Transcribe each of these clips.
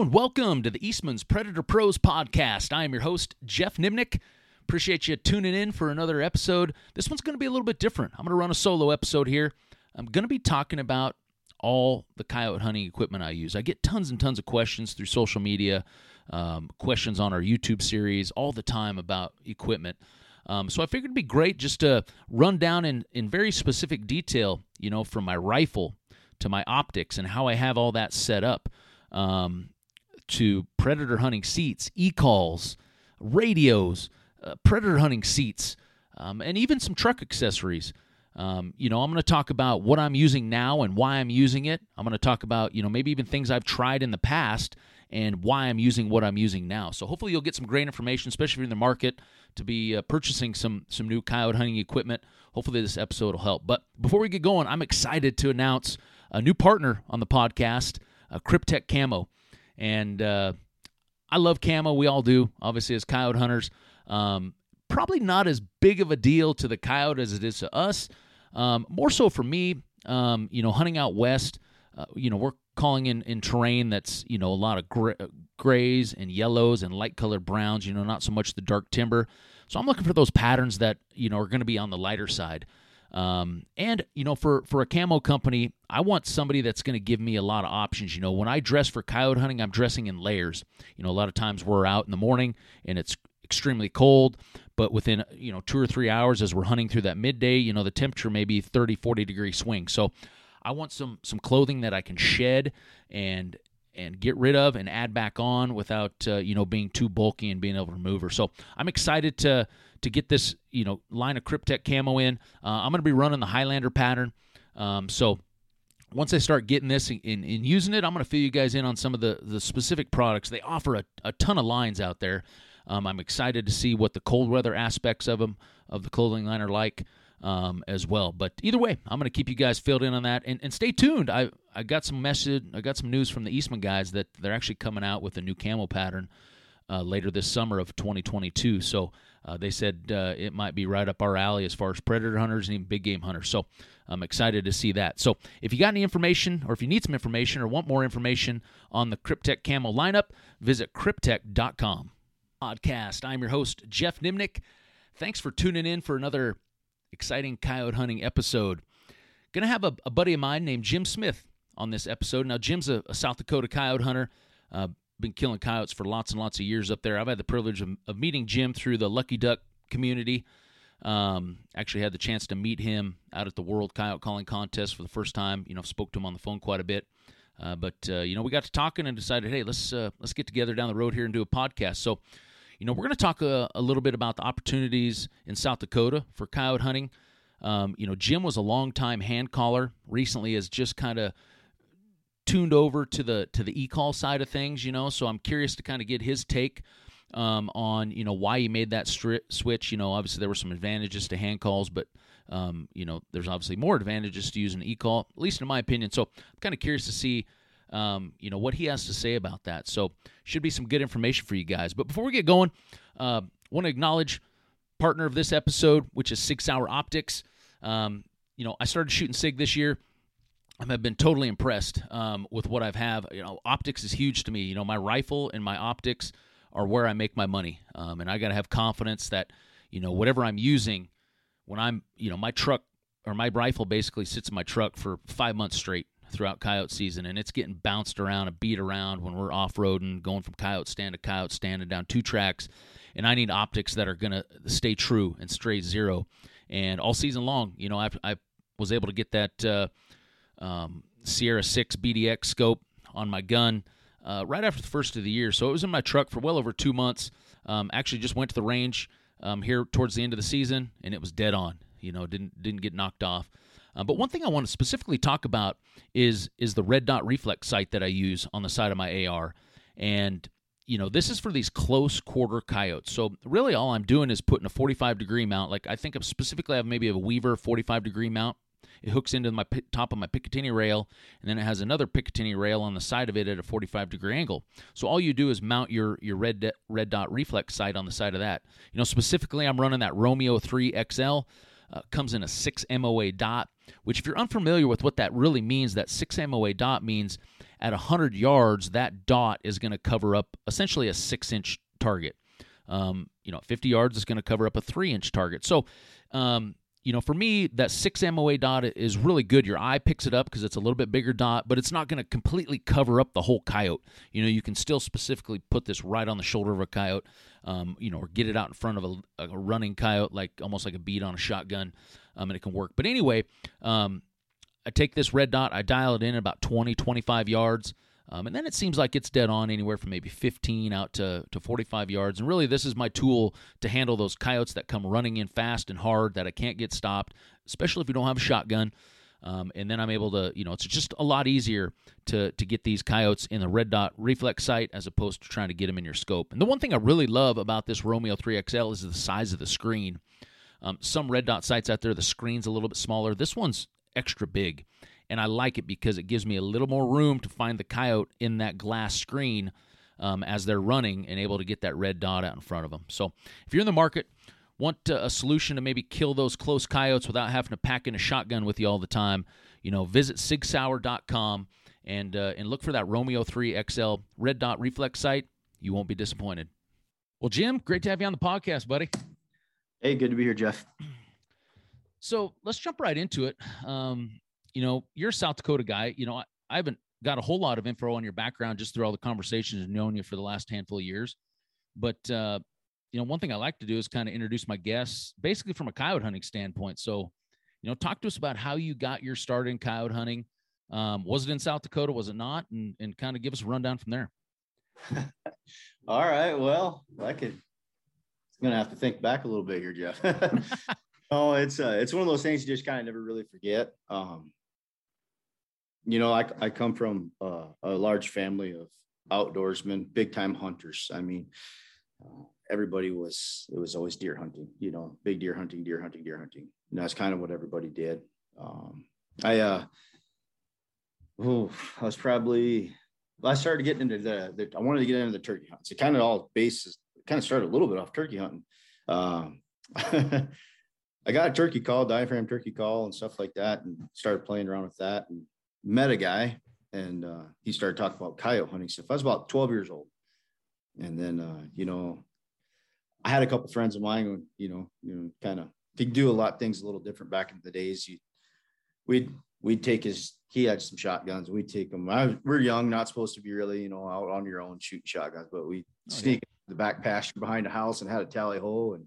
And welcome to the Eastman's Predator Pros podcast. I am your host, Geoff Nimnick. Appreciate you tuning in for another episode. This one's going to be a little bit different. I'm going to run a solo episode here. I'm going to be talking about all the coyote hunting equipment I use. I get tons and tons of questions through social media, um, questions on our YouTube series all the time about equipment. Um, so I figured it'd be great just to run down in, in very specific detail, you know, from my rifle to my optics and how I have all that set up um, to predator hunting seats, e-calls, radios, uh, predator hunting seats, um, and even some truck accessories. Um, you know, I'm going to talk about what I'm using now and why I'm using it. I'm going to talk about, you know, maybe even things I've tried in the past and why I'm using what I'm using now. So hopefully you'll get some great information, especially if you're in the market to be uh, purchasing some some new coyote hunting equipment. Hopefully this episode will help. But before we get going, I'm excited to announce a new partner on the podcast, uh, Kryptek Camo, and uh, I love camo. We all do, obviously, as coyote hunters. Um, probably not as big of a deal to the coyote as it is to us. Um, more so for me, um, you know, hunting out west, uh, you know, we're calling in, in terrain that's, you know, a lot of gray, grays and yellows and light colored browns, you know, not so much the dark timber. So I'm looking for those patterns that, you know, are going to be on the lighter side. Um, and you know, for for a camo company, I want somebody that's going to give me a lot of options. You know, when I dress for coyote hunting, I'm dressing in layers. You know, a lot of times we're out in the morning and it's extremely cold, but within you know two or three hours as we're hunting through that midday, you know, the temperature may be 30, 40 degree swing. So I want some some clothing that I can shed and and get rid of and add back on without uh, you know being too bulky and being able to remove her. So I'm excited to to get this you know line of Kryptek camo in. Uh, I'm going to be running the Highlander pattern. Um, so once I start getting this and, and, using it, I'm going to fill you guys in on some of the, the specific products. They offer a, a ton of lines out there. Um, I'm excited to see what the cold weather aspects of them of the clothing line are like um, as well. But either way, I'm going to keep you guys filled in on that, and, and stay tuned. I I got some message, I got some news from the Eastman guys that they're actually coming out with a new camo pattern uh, later this summer of 2022. So uh, they said uh, it might be right up our alley as far as predator hunters and even big game hunters. So I'm excited to see that. So if you got any information, or if you need some information, or want more information on the Kryptek camo lineup, visit kryptek.com. Podcast. I'm your host Geoff Nimnick. Thanks for tuning in for another exciting coyote hunting episode. To have a, a, buddy of mine named Jim Smith on this episode. Now, Jim's a, a South Dakota coyote hunter. Uh, been killing coyotes for lots and lots of years up there. I've had the privilege of, of meeting Jim through the Lucky Duck community. Um, actually had the chance to meet him out at the World Coyote Calling Contest for the first time. You know, spoke to him on the phone quite a bit. Uh, but uh, you know, we got to talking and decided, hey, let's uh, let's get together down the road here and do a podcast. So you know, we're going to talk a, a, little bit about the opportunities in South Dakota for coyote hunting. Um, you know, Jim was a longtime hand caller. Recently, has just kind of tuned over to the to the e-call side of things. You know, so I'm curious to kind of get his take um, on you know why he made that stri- switch. You know, obviously there were some advantages to hand calls, but um, you know, there's obviously more advantages to using e-call, at least in my opinion. So I'm kind of curious to see um, you know, what he has to say about that. So should be some good information for you guys. But before we get going, uh, want to acknowledge partner of this episode, which is Sig Sauer Optics. Um, you know, I started shooting Sig this year. I've been totally impressed um, with what I've have. You know, optics is huge to me. You know, my rifle and my optics are where I make my money, um, and I got to have confidence that you know whatever I'm using when I'm you know my truck or my rifle basically sits in my truck for five months straight throughout coyote season, and it's getting bounced around and beat around when we're off roading, going from coyote stand to coyote stand and down two tracks. And I need optics that are to stay true and straight zero. And all season long, you know, I, I was able to get that uh, um, Sierra 6 BDX scope on my gun uh, right after the first of the year. So it was in my truck for well over two months. Um, actually, just went to the range um, here towards the end of the season, and it was dead on. You know, didn't didn't get knocked off. Uh, but one thing I want to specifically talk about is is the red dot reflex sight that I use on the side of my AR, and you know this is for these close quarter coyotes. So really, all I'm doing is putting a 45 degree mount. Like I think of specifically, I have maybe a Weaver 45 degree mount. It hooks into my top of my Picatinny rail, and then it has another Picatinny rail on the side of it at a 45 degree angle. So all you do is mount your your red de- red dot reflex sight on the side of that. You know, specifically, I'm running that Romeo 3 XL. Uh, comes in a 6 MOA dot. which, if you're unfamiliar with what that really means, that six MOA dot means at 100 yards, that dot is going to cover up essentially a six inch target. Um, you know, 50 yards is going to cover up a three inch target. So, um, you know, for me, that six MOA dot is really good. Your eye picks it up because it's a little bit bigger dot, but it's not going to completely cover up the whole coyote. You know, you can still specifically put this right on the shoulder of a coyote, um, you know, or get it out in front of a, a, running coyote, like almost like a bead on a shotgun, um, and it can work. But anyway, um, I take this red dot, I dial it in about 20, 25 yards. Um, and then it seems like it's dead on anywhere from maybe 15 out to, to 45 yards. And really, this is my tool to handle those coyotes that come running in fast and hard that I can't get stopped, especially if you don't have a shotgun. Um, and then I'm able to, you know, it's just a lot easier to to get these coyotes in the red dot reflex sight as opposed to trying to get them in your scope. And the one thing I really love about this Romeo 3XL is the size of the screen. Um, some red dot sights out there, the screen's a little bit smaller. This one's extra big and I like it because it gives me a little more room to find the coyote in that glass screen um, as they're running and able to get that red dot out in front of them. So if you're in the market, want a solution to maybe kill those close coyotes without having to pack in a shotgun with you all the time, you know, visit sigsauer.com and uh, and look for that Romeo 3 XL red dot reflex sight. You won't be disappointed. Well, Jim, great to have you on the podcast, buddy. Hey, good to be here, Geoff. So let's jump right into it. Um, you know, you're a South Dakota guy. You know, I, I haven't got a whole lot of info on your background just through all the conversations and knowing you for the last handful of years. But uh, you know, one thing I like to do is kind of introduce my guests, basically from a coyote hunting standpoint. So, you know, talk to us about how you got your start in coyote hunting. Um, was it in South Dakota? Was it not? And and kind of give us a rundown from there. all right. Well, I could. I'm gonna have to think back a little bit here, Geoff. oh, it's uh, it's one of those things you just kind of never really forget. Um, you know, I, I come from uh, a large family of outdoorsmen, big time hunters. I mean, uh, everybody was, it was always deer hunting, you know, big deer hunting, deer hunting, deer hunting. And that's kind of what everybody did. Um, I, uh, oh, I was probably, I started getting into the, the, I wanted to get into the turkey hunts. It kind of all bases, kind of started a little bit off turkey hunting. Um, I got a turkey call, diaphragm turkey call, and stuff like that, and started playing around with that. And met a guy and uh, he started talking about coyote hunting stuff. I was about 12 years old. And then, uh, you know, I had a couple friends of mine who, you know, you know, kind of could do a lot of things a little different back in the days. You, we'd, we'd take his, he had some shotguns. We'd take them. I, we're young, not supposed to be really, you know, out on your own shooting shotguns, but we oh, sneak yeah. the back pasture behind the house and had a tally ho and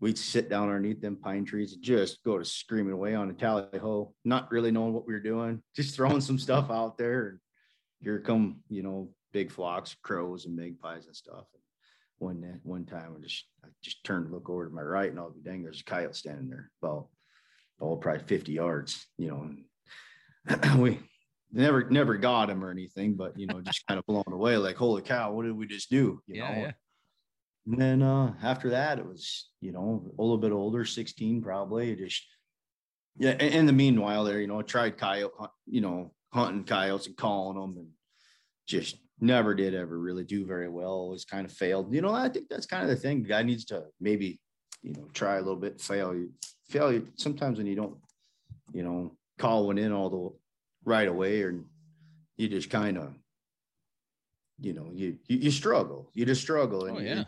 we'd sit down underneath them pine trees and just go to screaming away on a tally ho, not really knowing what we were doing, just throwing some stuff out there. And here come, you know, big flocks, crows and magpies and stuff. And one one time I just I just turned to look over to my right and I'll be dang, there's a coyote standing there about oh probably 50 yards, you know. And we never never got him or anything, but you know, just kind of blown away, like, holy cow, what did we just do? You yeah, know, yeah. And then uh, after that, it was, you know, a little bit older, 16 probably. Just, yeah. In the meanwhile, there, you know, I tried coyote, you know, hunting coyotes and calling them and just never did ever really do very well. Always kind of failed. You know, I think that's kind of the thing. guy needs to maybe, you know, try a little bit, fail. You fail sometimes when you don't, you know, call one in all the right away or you just kind of, you know, you, you, you struggle. You just struggle. And, oh, yeah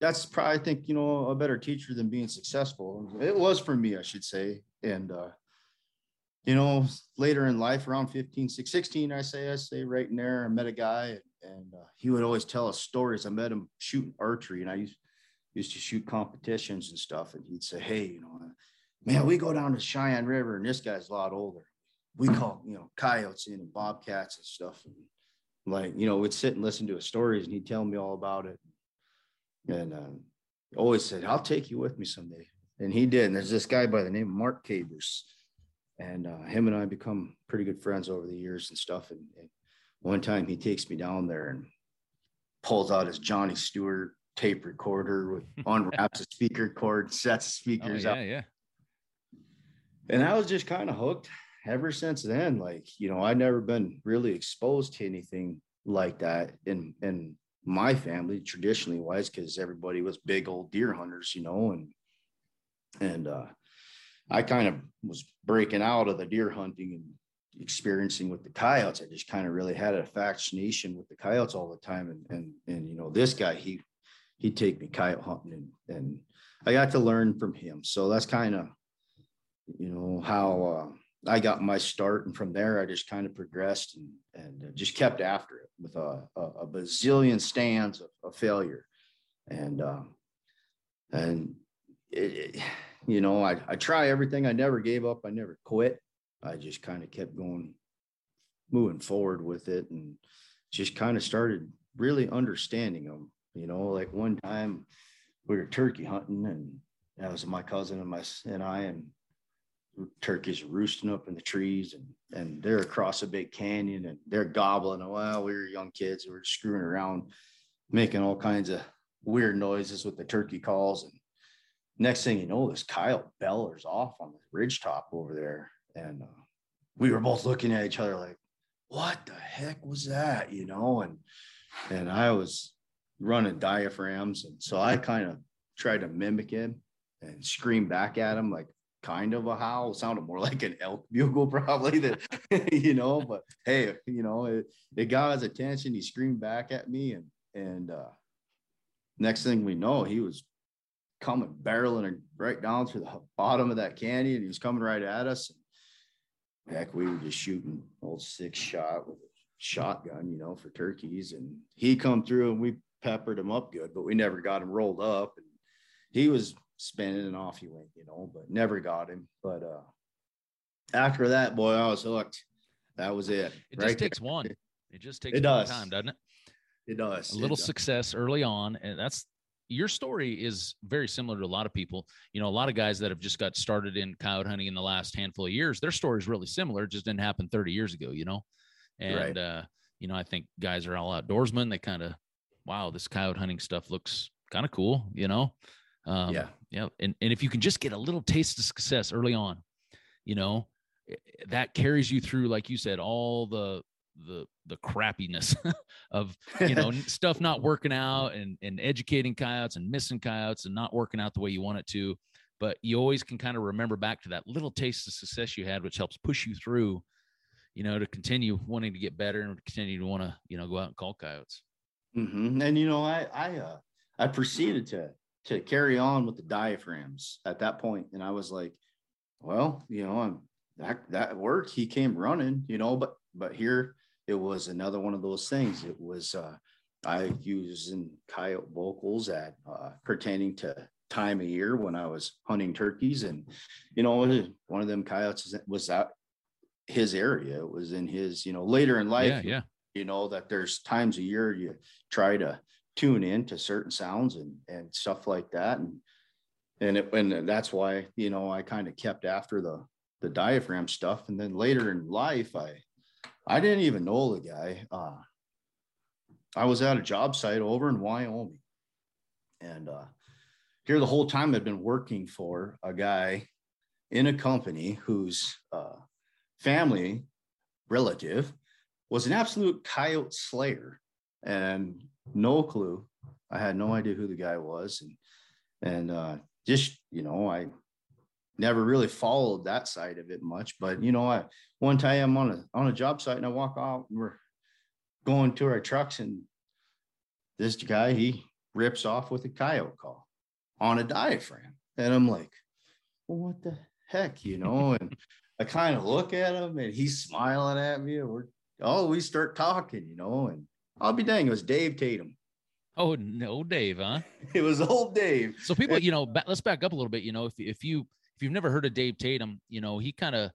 that's probably I think you know a better teacher than being successful. It was for me, I should say. And uh, you know, later in life, around 15, 16, I say, I say right in there, I met a guy and uh, he would always tell us stories. I met him shooting archery and I used, used to shoot competitions and stuff. And he'd say, Hey, you know, man, we go down to Cheyenne River and this guy's a lot older. We call, you know, coyotes in and bobcats and stuff. And like, you know, we'd sit and listen to his stories and he'd tell me all about it and um, always said, "I'll take you with me someday." And he did. And there's this guy by the name of Mark Cabers, and uh, him and I become pretty good friends over the years and stuff. And, and, one time he takes me down there and pulls out his Johnny Stewart tape recorder with unwraps a speaker cord, sets oh, speakers oh, yeah, up. Yeah, And I was just kind of hooked ever since then. Like, you know, I'd never been really exposed to anything like that in in my family traditionally wise because everybody was big old deer hunters you know and and uh I kind of was breaking out of the deer hunting and experiencing with the coyotes. I just kind of really had a fascination with the coyotes all the time. And and and you know, this guy, he he'd take me coyote hunting and and I got to learn from him. So that's kind of you know how uh, I got my start, and from there I just kind of progressed and and just kept after it with a, a, a bazillion stands of, of failure, and um, and it, it, you know I I try everything. I never gave up. I never quit. I just kind of kept going, moving forward with it, and just kind of started really understanding them. You know, like one time we were turkey hunting, and that was my cousin and my and I, and turkeys roosting up in the trees and and they're across a big canyon and they're gobbling. Well, we were young kids, we were screwing around, making all kinds of weird noises with the turkey calls. And next thing you know, this Kyle bellers off on the ridge top over there. And uh, we were both looking at each other like, what the heck was that? You know, and and I was running diaphragms. And so I kind of tried to mimic him and scream back at him like kind of a howl. It sounded more like an elk bugle, probably that, you know, but hey, you know, it, it got his attention. He screamed back at me and and uh next thing we know, he was coming barreling right down through the bottom of that canyon. He was coming right at us. Heck, we were just shooting old six shot with a shotgun, you know, for turkeys. And he come through and we peppered him up good, but we never got him rolled up. And he was spinning and off he went, you know, but never got him. But uh after that, boy, I was hooked. That was it. It right just takes one. It just takes it does. time, doesn't it? It does. A little does. success early on. And that's your story is very similar to a lot of people. You know, a lot of guys that have just got started in coyote hunting in the last handful of years, their story is really similar. It just didn't happen 30 years ago, you know? And, right. uh, you know, I think guys are all outdoorsmen. They kind of, wow, this coyote hunting stuff looks kind of cool, you know? Um, yeah. Yeah. And, and if you can just get a little taste of success early on, you know, eh, eh, that carries you through, like you said, all the, the, the crappiness of, you know, stuff not working out and, and educating coyotes and missing coyotes and not working out the way you want it to. But you always can kind of remember back to that little taste of success you had, which helps push you through, you know, to continue wanting to get better and continue to want to, you know, go out and call coyotes. Mm-hmm. And, you know, I, I, uh, I proceeded to to carry on with the diaphragms at that point. And I was like, well, you know, I'm that that worked. He came running, you know, but but here it was another one of those things. It was uh I using coyote vocals at uh, pertaining to time of year when I was hunting turkeys, and you know, one of them coyotes was out his area. It was in his, you know, later in life. Yeah, yeah. You know that there's times a year you try to tune in to certain sounds and and stuff like that. And and it, and that's why you know I kind of kept after the the diaphragm stuff. And then later in life I I didn't even know the guy uh I was at a job site over in Wyoming. And uh here the whole time I'd been working for a guy in a company whose uh family relative was an absolute coyote slayer. And no clue. I had no idea who the guy was, and and uh, just you know, I never really followed that side of it much. But you know, I one time I'm on a on a job site and I walk out and we're going to our trucks, and this guy he rips off with a coyote call on a diaphragm, and I'm like, well, what the heck, you know? And I kind of look at him, and he's smiling at me, and we're oh, we start talking, you know, and I'll be dang, it was Dave Tatum. Oh no, Dave, huh? it was old Dave. So people, you know, ba- let's back up a little bit. You know, if if you if you've never heard of Dave Tatum, you know, he kind of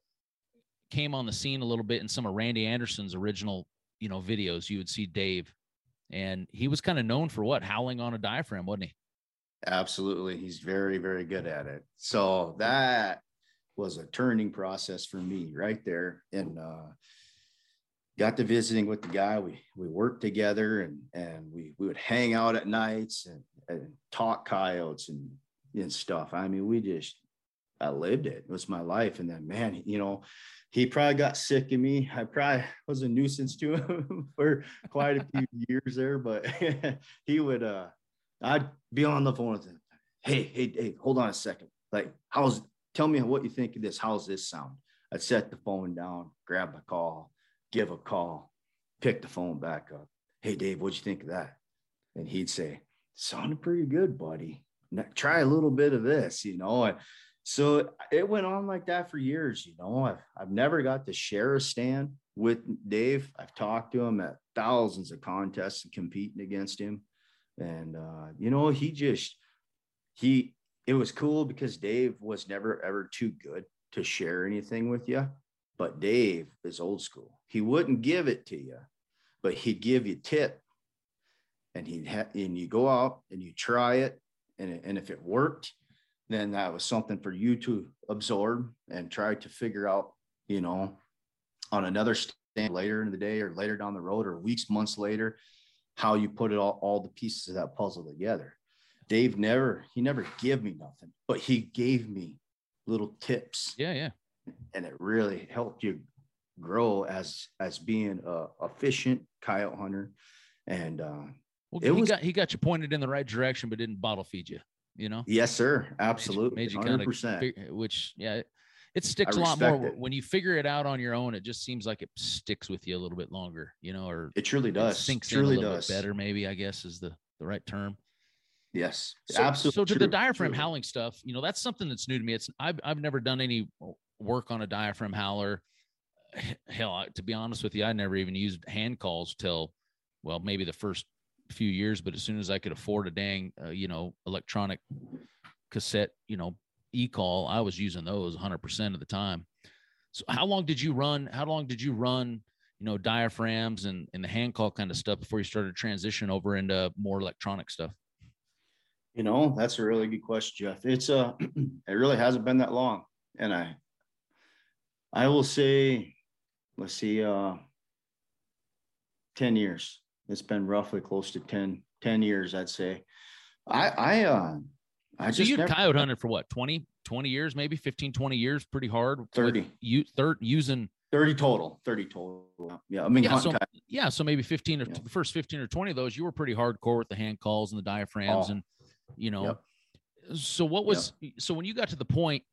came on the scene a little bit in some of Randy Anderson's original, you know, videos. You would see Dave, and he was kind of known for what howling on a diaphragm, wasn't he? Absolutely, he's very very good at it. So that was a turning process for me right there, and uh, got to visiting with the guy. We we worked together and and we we would hang out at nights and, and talk coyotes and and stuff. I mean, we just I lived it. It was my life. And then man, you know, he probably got sick of me. I probably was a nuisance to him for quite a few years there, but he would uh I'd be on the phone with him. Hey, hey, hey, hold on a second. Like, how's tell me what you think of this. How's this sound? I'd set the phone down, grab a call, give a call, pick the phone back up. Hey, Dave, what'd you think of that? And he'd say, sounded pretty good, buddy. Now, try a little bit of this, you know. And so it went on like that for years, you know. I've, I've never got to share a stand with Dave. I've talked to him at thousands of contests and competing against him. And, uh, you know, he just, he, it was cool because Dave was never ever too good to share anything with you. But Dave is old school. He wouldn't give it to you, but he'd give you tip. And he'd ha- and you go out and you try it. And, and if it worked, then that was something for you to absorb and try to figure out, you know, on another stand later in the day or later down the road or weeks, months later, how you put it all, all the pieces of that puzzle together. Dave never, he never gave me nothing, but he gave me little tips. Yeah, yeah. And it really helped you grow as as being a efficient coyote hunter. And uh well, it he was, got he got you pointed in the right direction, but didn't bottle feed you. You know. Yes, sir. Absolutely. Made you, made you 100%. kind of, which yeah, it sticks I a lot more it. when you figure it out on your own. It just seems like it sticks with you a little bit longer, you know, or it truly it does. sinks truly in a little does. bit better. Maybe I guess is the the right term. Yes. So, absolutely. so to the diaphragm truly. howling stuff, you know, that's something that's new to me. It's I've I've never done any work on a diaphragm howler. Hell, to be honest with you, I never even used hand calls till, well, maybe the first few years. But as soon as I could afford a dang, uh, you know, electronic cassette, you know, e-call, I was using those 100% of the time. So how long did you run? How long did you run? You know, diaphragms and, and the hand call kind of stuff before you started to transition over into more electronic stuff. You know, that's a really good question, Geoff. It's uh it really hasn't been that long. And I I will say, let's see, uh 10 years. It's been roughly close to 10, 10 years, I'd say. I I uh I so just you never, coyote hunted for what 20 20 years maybe 15 20 years pretty hard 30. you third using 30 total. 30 total. Yeah. I mean yeah so, yeah so maybe 15 or Yeah. the first 15 or 20 of those you were pretty hardcore with the hand calls and the diaphragms Oh. and you know Yep. so what was so when you got to the point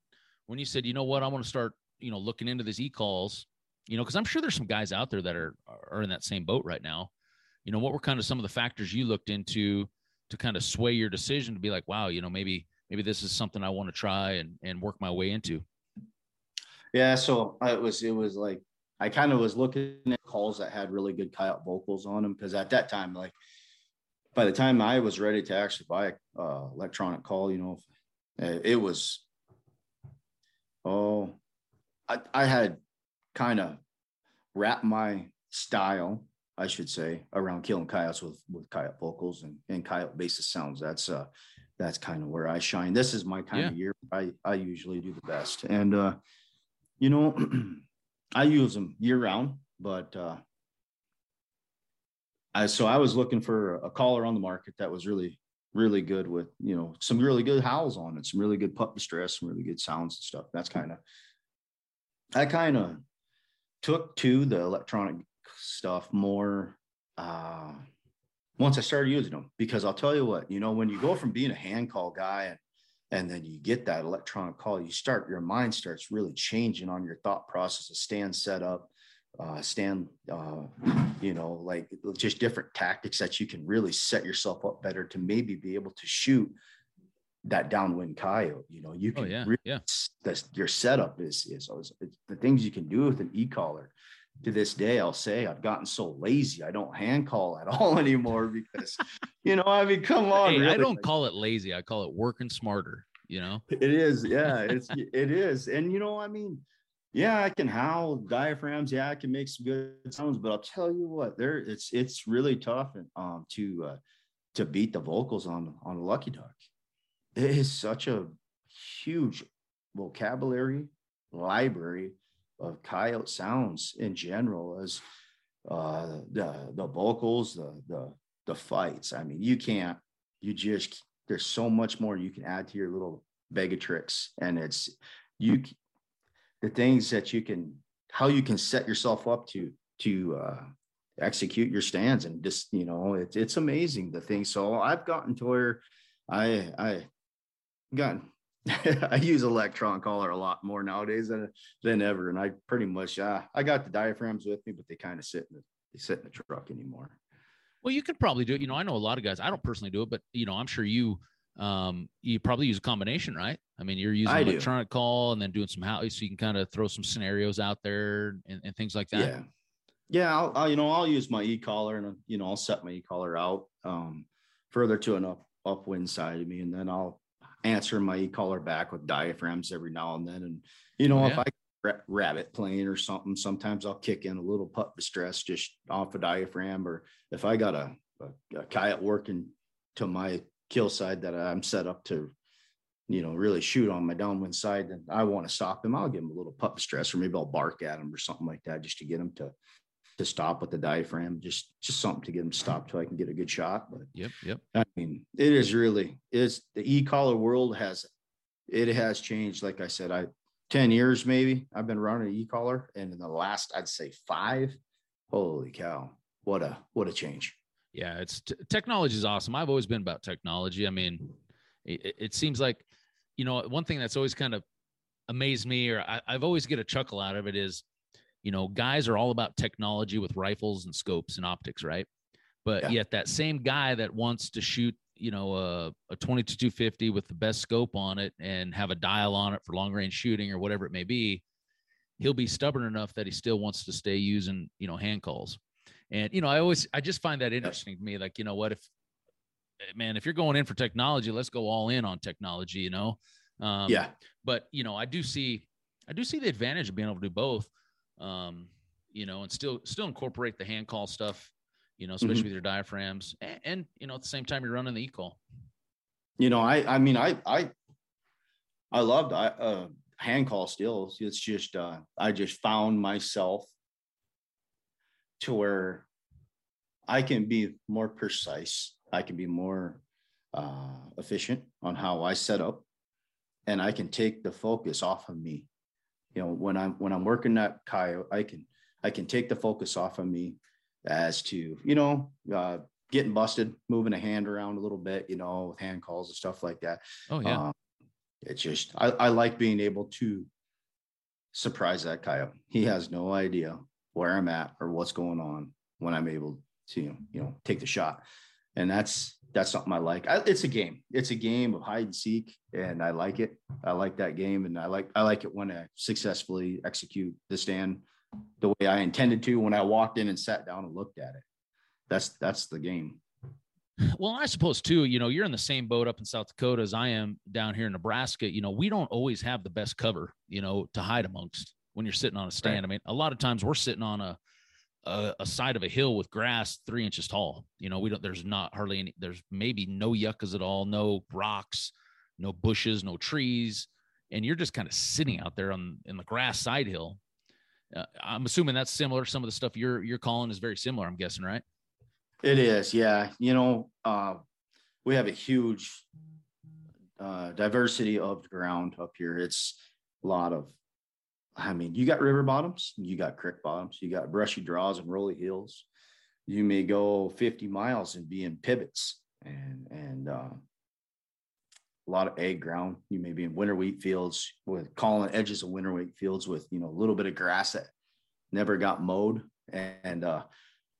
when you said you know what i'm going to start you know looking into these e-calls you know because i'm sure there's some guys out there that are are in that same boat right now. You know what were kind of some of the factors you looked into to kind of sway your decision to be like wow you know maybe maybe this is something i want to try and and work my way into Yeah, so it was it was like I kind of was looking at calls that had really good coyote vocals on them because at that time, like by the time I was ready to actually buy a uh, electronic call, you know, it was oh, I I had kind of wrapped my style, I should say, around killing coyotes with with coyote vocals and and coyote basis sounds. That's uh that's kind of where I shine. This is my kind Yeah. of year. I I usually do the best, and uh you know, I use them year round, but uh, I so I was looking for a caller on the market that was really, really good with you know some really good howls on it, some really good pup distress, some really good sounds and stuff. That's kind of I kind of took to the electronic stuff more uh, once I started using them because I'll tell you what, you know, when you go from being a hand call guy and and then you get that electronic call you start your mind starts really changing on your thought process of stand setup uh stand uh you know like just different tactics that you can really set yourself up better to maybe be able to shoot that downwind coyote you know you oh can yeah really, yeah that's your setup is is, is it's the things you can do with an e-collar to this day i'll say i've gotten so lazy i don't hand call at all anymore because you know i mean come on hey, i don't call it lazy i call it working smarter you know it is, yeah, it's it is. And you know, I mean, yeah, I can howl diaphragms, yeah, I can make some good sounds, but I'll tell you what, there it's it's really tough and um to uh to beat the vocals on on a lucky duck. It is such a huge vocabulary library of coyote sounds in general as uh the the vocals, the the the fights. I mean, you can't you just there's so much more you can add to your little bag of tricks and it's you the things that you can how you can set yourself up to to uh execute your stands and just you know it's it's amazing the thing so i've gotten to where i i gotten I use electron collar a lot more nowadays than than ever, and I pretty much uh, I got the diaphragms with me, but they kind of sit in the they sit in the truck anymore. Well, you could probably do it. You know, I know a lot of guys. I don't personally do it, but you know, I'm sure you um you probably use a combination, right? I mean, you're using I do. electronic call and then doing some how so you can kind of throw some scenarios out there and, and things like that. Yeah, yeah. I'll, I'll you know I'll use my e collar and you know I'll set my e collar out um further to an up upwind side of me, and then I'll answer my e collar back with diaphragms every now and then, and you know Oh, if. I ra- rabbit plane or something, sometimes I'll kick in a little pup distress just off a diaphragm, or if I got a, a, a coyote working to my kill side that I'm set up to, you know, really shoot on my downwind side, and I want to stop him, I'll give him a little pup stress, or maybe I'll bark at him or something like that, just to get him to to stop with the diaphragm, just just something to get them stopped so I can get a good shot. But Yep. Yep. I mean, it is really is the e-collar world has it has changed. Like I said, I 10 years maybe I've been running an e-collar, and in the last I'd say five, holy cow, what a what a change. Yeah, it's t- technology is awesome. I've always been about technology. I mean, it, it seems like, you know, one thing that's always kind of amazed me, or I, I've always get a chuckle out of it, is, you know, guys are all about technology with rifles and scopes and optics, right? But Yeah. yet that same guy that wants to shoot, you know, a, a 22-250 with the best scope on it and have a dial on it for long range shooting or whatever it may be, he'll be stubborn enough that he still wants to stay using, you know, hand calls. And you know, I always I just find that interesting to me. Like, you know what, if eh, man, if you're going in for technology, let's go all in on technology, you know. Um yeah. but you know, I do see I do see the advantage of being able to do both. Um, you know, and still still incorporate the hand call stuff, you know, especially Mhm. with your diaphragms. And, and you know, at the same time you're running the e-call. You know, I I mean I I I loved I uh hand call stills. It's just uh I just found myself to where I can be more precise. I can be more uh efficient on how I set up and I can take the focus off of me. You know, when I'm when I'm working that coyote, I can I can take the focus off of me as to, you know, uh getting busted, moving a hand around a little bit, you know, with hand calls and stuff like that. Oh yeah. Um, it's just I, I like being able to surprise that coyote. He has no idea where I'm at or what's going on when I'm able to you know take the shot, and that's that's something I like. I, it's a game. It's a game of hide and seek, and I like it. I like that game, and I like I like it when I successfully execute the stand the way I intended to when I walked in and sat down and looked at it. That's that's the game. Well, I suppose too, you know, you're in the same boat up in South Dakota as I am down here in Nebraska. You know, we don't always have the best cover, you know, to hide amongst when you're sitting on a stand. Right. I mean, a lot of times we're sitting on a, a a side of a hill with grass three inches tall. You know, we don't. There's not hardly any. There's maybe no yuccas at all, no rocks, no bushes, no trees, and you're just kind of sitting out there on in the grass side hill. Uh, I'm assuming that's similar. Some of the stuff you're you're calling is very similar. I'm guessing, right? It is, yeah. You know, uh, we have a huge uh, diversity of ground up here. It's a lot of, I mean, you got river bottoms, you got creek bottoms, you got brushy draws and rolly hills. You may go 50 miles and be in pivots and and uh, a lot of egg ground. You may be in winter wheat fields with calling edges of winter wheat fields with you know a little bit of grass that never got mowed and uh,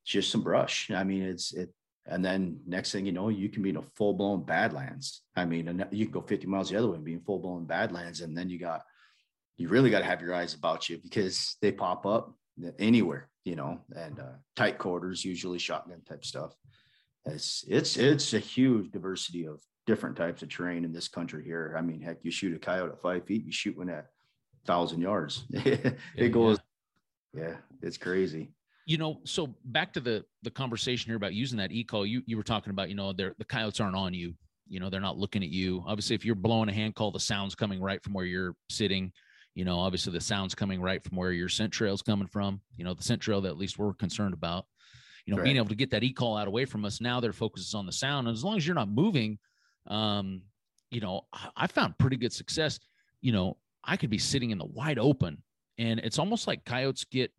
just some brush. I mean, it's it. And then next thing you know, you can be in a full blown badlands. I mean, you can go 50 miles the other way and be in full blown badlands. And then you got, you really got to have your eyes about you because they pop up anywhere, you know, and uh, tight quarters, usually shotgun type stuff. It's, it's, it's a huge diversity of different types of terrain in this country here. I mean, heck, you shoot a coyote at five feet, you shoot one at thousand yards. it Yeah, goes, yeah, it's crazy. you know so back to the the conversation here about using that e-call you you were talking about you know they're the coyotes aren't on you you know they're not looking at you obviously if you're blowing a hand call the sound's coming right from where you're sitting you know obviously the sound's coming right from where your scent trail's coming from you know the scent trail that at least we're concerned about you know being able to get that e-call out away from us now their focus is on the sound and as long as you're not moving um you know I, I found pretty good success you know i could be sitting in the wide open and it's almost like coyotes get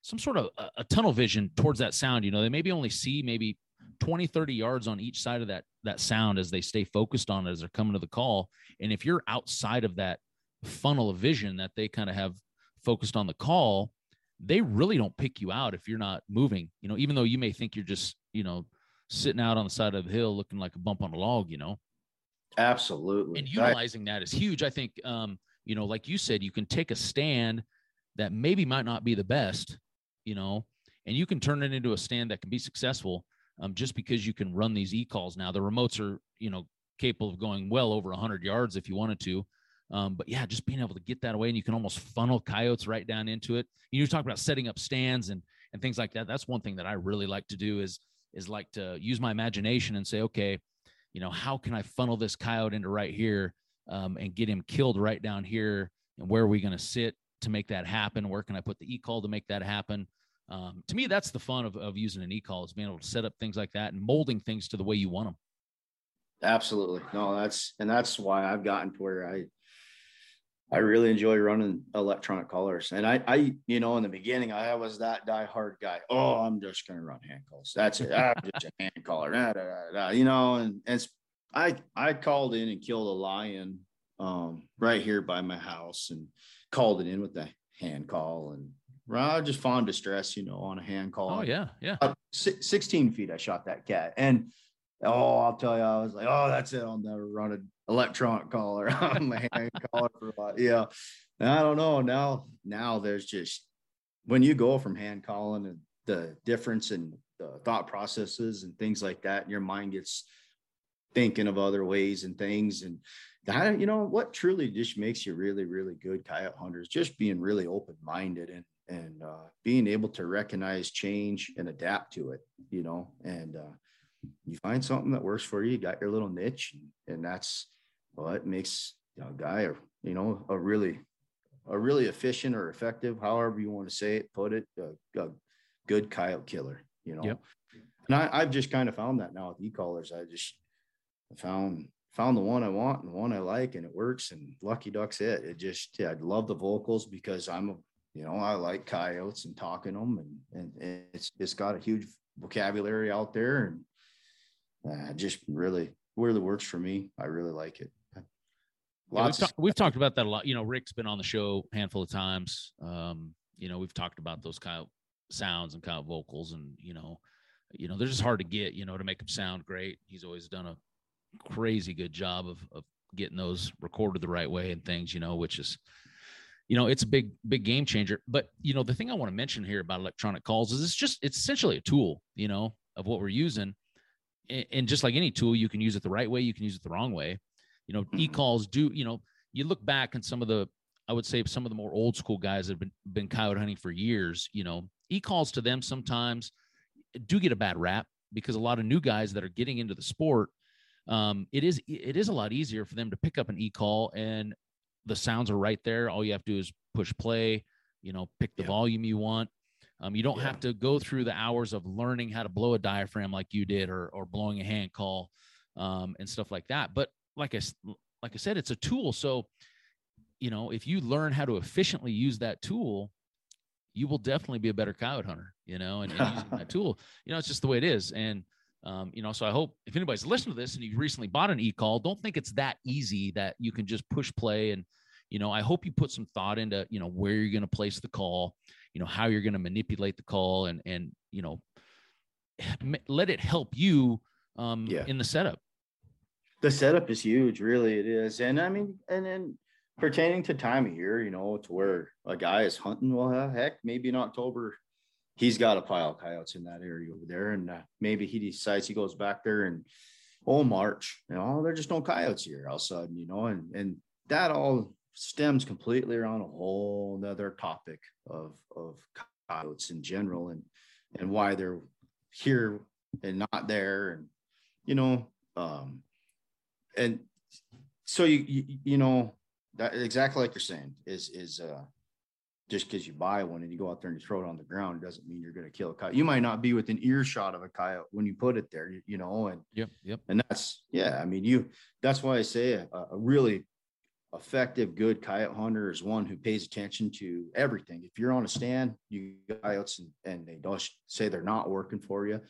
some sort of a, a tunnel vision towards that sound you know they maybe only see maybe 20 30 yards on each side of that that sound as they stay focused on it as they're coming to the call. And if you're outside of that funnel of vision that they kind of have focused on the call, they really don't pick you out if you're not moving. You know, even though you may think you're just, you know, sitting out on the side of the hill looking like a bump on a log, you know. Absolutely. And utilizing that is huge. I think um, you know, like you said, you can take a stand that maybe might not be the best, you know, and you can turn it into a stand that can be successful um, just because you can run these e-calls now. The remotes are, you know, capable of going well over 100 yards if you wanted to. Um, but yeah, just being able to get that away and you can almost funnel coyotes right down into it. You talk about setting up stands and and things like that. That's one thing that I really like to do is is like to use my imagination and say, okay, you know, how can I funnel this coyote into right here um, and get him killed right down here? And where are we going to sit to make that happen? Where can I put the e-call to make that happen? Um, to me, that's the fun of, of using an e-call is being able to set up things like that and molding things to the way you want them. Absolutely. No, that's, and that's why I've gotten to where I, I really enjoy running electronic callers. And I, I, you know, in the beginning, I was that die-hard guy. Oh, I'm just going to run hand calls. That's it. I'm just a hand caller. Da, da, da, you know, and, and I, I called in and killed a lion um, right here by my house and called it in with the hand call and I just found distress, you know, on a hand call. Oh yeah, yeah. Up 16 feet, I shot that cat, and oh, I'll tell you, I was like, oh, that's it. I'll never run electronic collar on my hand collar for a while. Yeah, I don't know now. Now there's just when you go from hand calling and the difference in the thought processes and things like that, and your mind gets thinking of other ways and things and that you know what truly just makes you really really good coyote hunters just being really open-minded and and uh, being able to recognize change and adapt to it, you know, and uh, you find something that works for you, you got your little niche, and, and that's what makes a guy, or you know, a really, a really efficient or effective, however you want to say it, put it, a, a good coyote killer, you know. Yep. And I, I've just kind of found that now with e-collars. I just found found the one I want and the one I like, and it works. And Lucky Duck's it. It just yeah, I love the vocals because I'm a you know, I like coyotes and talking them, and, and it's it's got a huge vocabulary out there, and uh, just really really works for me. I really like it. Yeah, we've, talk, we've, talked about that a lot. You know, Rick's been on the show a handful of times. Um, you know, we've talked about those kind of sounds and kind of vocals, and you know, you know, they're just hard to get. You know, to make them sound great. He's always done a crazy good job of of getting those recorded the right way and things. You know, which is you know it's a big big game changer but you know the thing i want to mention here about electronic calls is it's just it's essentially a tool you know of what we're using and just like any tool you can use it the right way you can use it the wrong way you know mm-hmm. e-calls do you know you look back and some of the i would say some of the more old school guys that have been been coyote hunting for years you know e-calls to them sometimes do get a bad rap because a lot of new guys that are getting into the sport um, it is it is a lot easier for them to pick up an e-call and the sounds are right there. All you have to do is push play, you know, pick the yeah. volume you want. Um, you don't yeah. have to go through the hours of learning how to blow a diaphragm like you did, or or blowing a hand call, um, and stuff like that. But like I like I said, it's a tool. So, you know, if you learn how to efficiently use that tool, you will definitely be a better coyote hunter. You know, and, and using that tool, you know, it's just the way it is. And um, you know, so I hope if anybody's listening to this and you recently bought an e-call, don't think it's that easy that you can just push play and you know, I hope you put some thought into, you know, where you're going to place the call, you know, how you're going to manipulate the call and, and, you know, let it help you um, yeah. in the setup. The setup is huge, really. It is. And I mean, and then pertaining to time of year, you know, to where a guy is hunting, well, heck, maybe in October, he's got a pile of coyotes in that area over there. And uh, maybe he decides he goes back there and, oh, March, you know, there's just no coyotes here all of a sudden, you know, and, and that all stems completely around a whole nother topic of of coyotes in general and and why they're here and not there and you know um and so you you, you know that exactly like you're saying is is uh just because you buy one and you go out there and you throw it on the ground doesn't mean you're going to kill a coyote. You might not be within earshot of a coyote when you put it there, you, know, and yep, yep. And that's yeah. I mean, you. That's why I say a, a really effective, good coyote hunter is one who pays attention to everything. If you're on a stand, you coyotes and, and they don't say they're not working for you.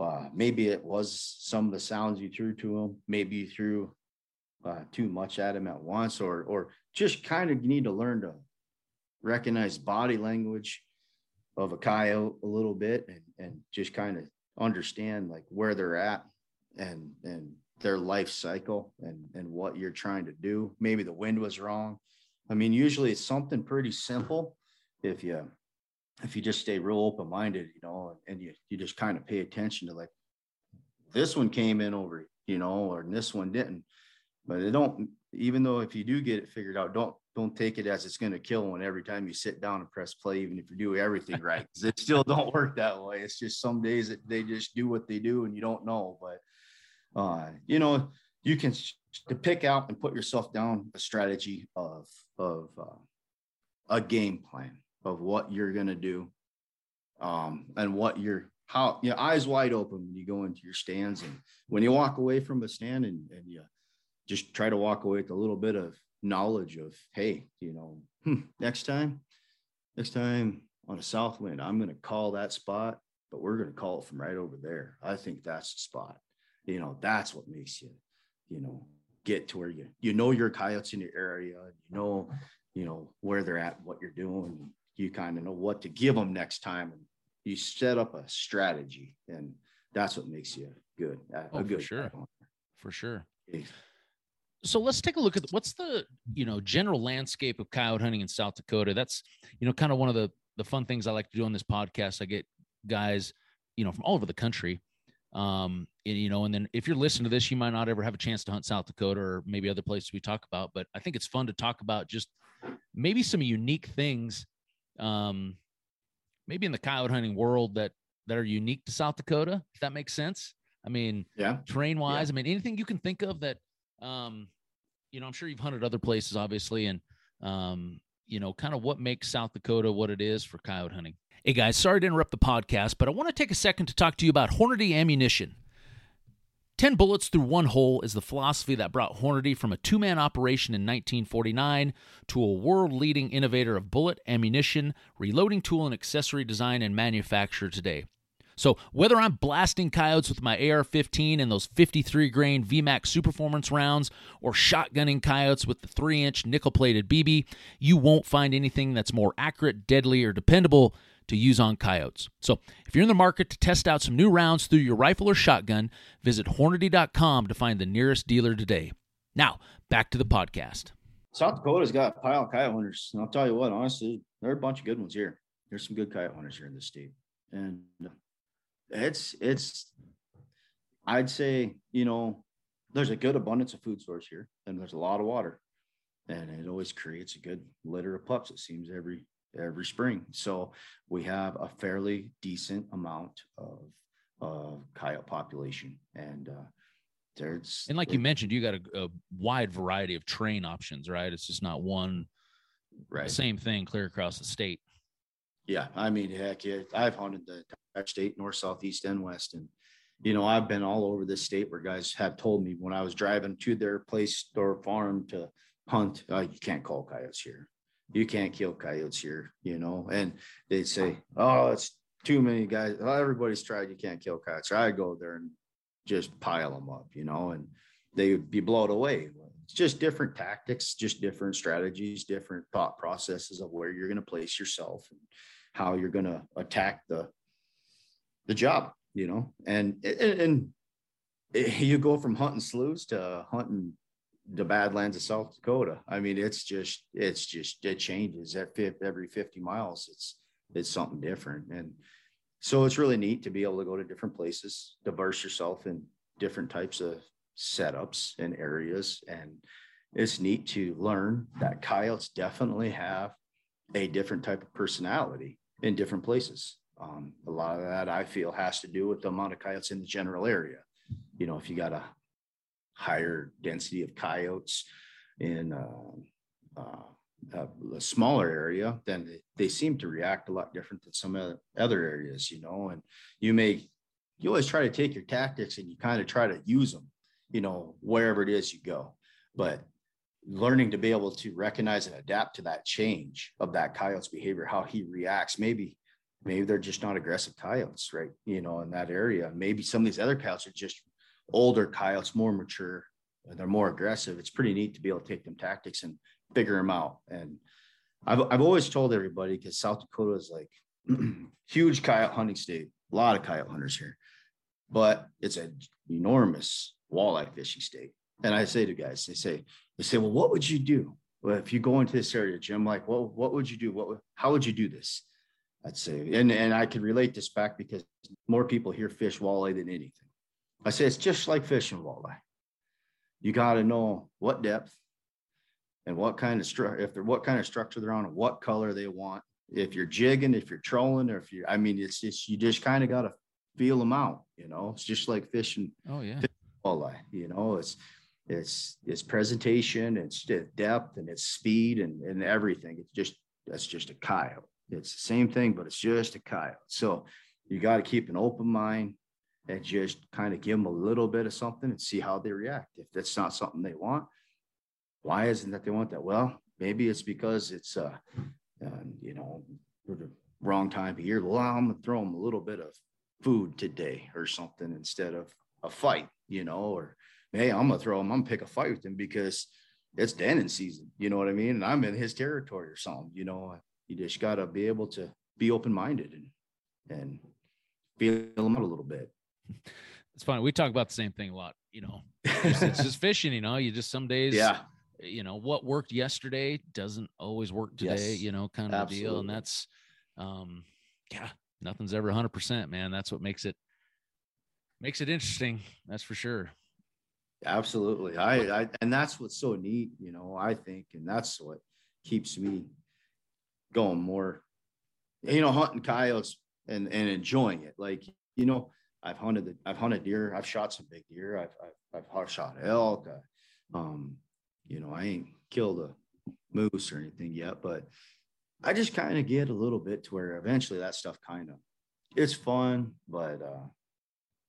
Uh, maybe it was some of the sounds you threw to him. Maybe you threw uh, too much at him at once, or or just kind of need to learn to recognize body language of a coyote a little bit and, and just kind of understand like where they're at and and their life cycle and and what you're trying to do maybe the wind was wrong i mean usually it's something pretty simple if you if you just stay real open-minded you know and you you just kind of pay attention to like this one came in over you know or this one didn't but they don't even though if you do get it figured out don't don't take it as it's going to kill one every time you sit down and press play, even if you do everything right. it still don't work that way. It's just some days that they just do what they do and you don't know. But uh, you know, you can to pick out and put yourself down a strategy of of uh, a game plan of what you're going to do um, and what you're how you know eyes wide open when you go into your stands and when you walk away from a stand and, and you just try to walk away with a little bit of knowledge of hey you know hmm, next time next time on a south wind i'm going to call that spot but we're going to call it from right over there. I think that's the spot. You know that's what makes you you know get to where you you know your coyotes in your area you know you know where they're at what you're doing you kind of know what to give them next time and you set up a strategy and that's what makes you good a oh, good for sure for sure so let's take a look at what's the you know general landscape of coyote hunting in South Dakota. That's you know kind of one of the the fun things I like to do on this podcast. I get guys you know from all over the country, um, and, you know, and then if you're listening to this, you might not ever have a chance to hunt South Dakota or maybe other places we talk about. But I think it's fun to talk about just maybe some unique things, um, maybe in the coyote hunting world that that are unique to South Dakota. If that makes sense. I mean, yeah, terrain wise. Yeah. I mean, anything you can think of that um, you know, I'm sure you've hunted other places, obviously, and um, you know, kind of what makes South Dakota what it is for coyote hunting. Hey guys, sorry to interrupt the podcast, but I want to take a second to talk to you about Hornady ammunition. 10 bullets through one hole is the philosophy that brought Hornady from a two man operation in 1949 to a world leading innovator of bullet, ammunition, reloading tool, and accessory design and manufacture today. So whether I'm blasting coyotes with my AR-15 and those 53 grain VMAX Superformance rounds, or shotgunning coyotes with the three-inch nickel-plated BB, you won't find anything that's more accurate, deadly, or dependable to use on coyotes. So, if you're in the market to test out some new rounds through your rifle or shotgun, visit Hornady.com to find the nearest dealer today. Now, back to the podcast. South Dakota's got a pile of coyote hunters. And I'll tell you what, honestly, there are a bunch of good ones here. There's some good coyote hunters here in this state. And it's it's I'd say, you know, there's a good abundance of food source here and there's a lot of water. And it always creates a good litter of pups, it seems, every every spring. So we have a fairly decent amount of uh, coyote population. And uh, there's and like you mentioned, you got a, a, wide variety of train options, right? It's just not one right same thing clear across the state. Yeah, I mean, heck, yeah, I've hunted the state, north, south, east, and west. And, you know, I've been all over this state where guys have told me when I was driving to their place or farm to hunt, oh, you can't call coyotes here. You can't kill coyotes here, you know, and they'd say, oh, it's too many guys. Oh, everybody's tried. You can't kill coyotes. I go there and just pile them up, you know, and they would be blown away. It's just different tactics, just different strategies, different thought processes of where you're going to place yourself and how you're going to attack the the job, you know, and, and, and eh, you go from hunting sloughs to hunting the badlands of South Dakota. I mean, it's just, it's just, it changes at every 50 miles. It's, it's something different. And so it's really neat to be able to go to different places, diverse yourself in different types of setups and areas. And it's neat to learn that coyotes definitely have a different type of personality in different places. Um, a lot of that I feel has to do with the amount of coyotes in the general area. You know, if you got a higher density of coyotes in uh, uh, a smaller area, then they, they, seem to react a lot different than some other areas, you know. And you may, you always try to take your tactics and you kind of try to use them, you know, wherever it is you go. But learning to be able to recognize and adapt to that change of that coyote's behavior, how he reacts, maybe maybe they're just not aggressive coyotes, right? You know, in that area. Maybe some of these other coyotes are just older coyotes, more mature, they're more aggressive. It's pretty neat to be able to take them tactics and figure them out. And I've, I've always told everybody because South Dakota is like huge coyote hunting state, a lot of coyote hunters here, but it's an enormous walleye fishing state. And I say to guys, they say, they say, well, what would you do well, if you go into this area, Jim? Like, well, what would you do? What, how would you do this? I'd say, and and I can relate this back because more people here fish walleye than anything. I say it's just like fishing walleye. You got to know what depth and what kind of structure, if they're what kind of structure they're on, and what color they want. If you're jigging, if you're trolling, or if you, I mean, it's just you just kind of got to feel them out. You know, it's just like fishing. Oh yeah, walleye. You know, it's it's it's presentation, it's depth, and it's speed, and and everything. It's just that's just a coyote. It's the same thing, but it's just a coyote. So you got to keep an open mind and just kind of give them a little bit of something and see how they react. If that's not something they want, why isn't that they want that? Well, maybe it's because it's uh, uh you know wrong time of year. Well, I'm gonna throw them a little bit of food today or something instead of a fight, you know, or hey, I'm gonna throw them, I'm gonna pick a fight with them because it's denning season, you know what I mean? And I'm in his territory or something, you know. You just gotta be able to be open-minded and and feel them out a little bit. It's funny. We talk about the same thing a lot, you know. It's, it's just fishing, you know. You just some days, yeah. You know what worked yesterday doesn't always work today, yes. you know, kind of deal. And that's, um, yeah, nothing's ever 100 percent, man. That's what makes it makes it interesting. That's for sure. Absolutely. I, I, and that's what's so neat, you know, I think, and that's what keeps me going more, you know, hunting coyotes and, and enjoying it. Like, you know, I've hunted, the, I've hunted deer. I've shot some big deer. I've, I've, I've shot elk. I, um, you know, I ain't killed a moose or anything yet, but I just kind of get a little bit to where eventually that stuff kind of, it's fun, but, uh,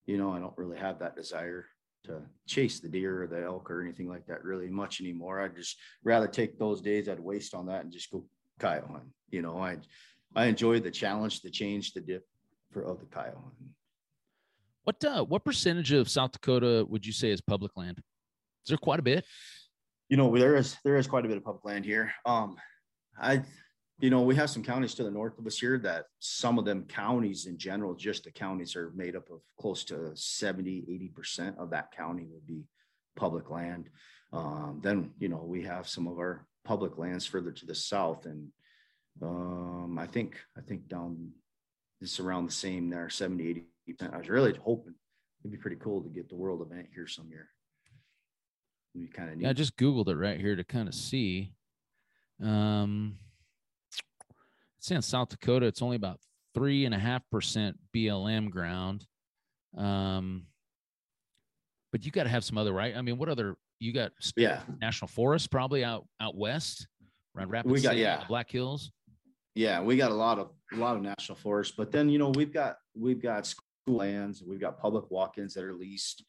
you know, I don't really have that desire to chase the deer or the elk or anything like that really much anymore. I'd just rather take those days I'd waste on that and just go coyote hunt. You know, I I enjoy the challenge, the change, the dip for of the coyote hunt. What uh, what percentage of South Dakota would you say is public land? Is there quite a bit? You know, there is there is quite a bit of public land here. Um, I you know, we have some counties to the north of us here that some of them counties in general, just the counties are made up of close to 70, 80% of that county would be public land. Um, then, you know, we have some of our public lands further to the south. And um, I think, I think down it's around the same there, 70, 80%. I was really hoping it'd be pretty cool to get the world event here some year. We kind of Yeah, I just Googled it right here to kind of see. Um, say in South Dakota, it's only about three and a half percent BLM ground. Um, but you got to have some other right. I mean, what other you got? Yeah, national forests probably out out west around Rapid. We got City, yeah, Black Hills. Yeah, we got a lot of a lot of national forests, but then you know we've got we've got lands, we've got public walk-ins that are leased.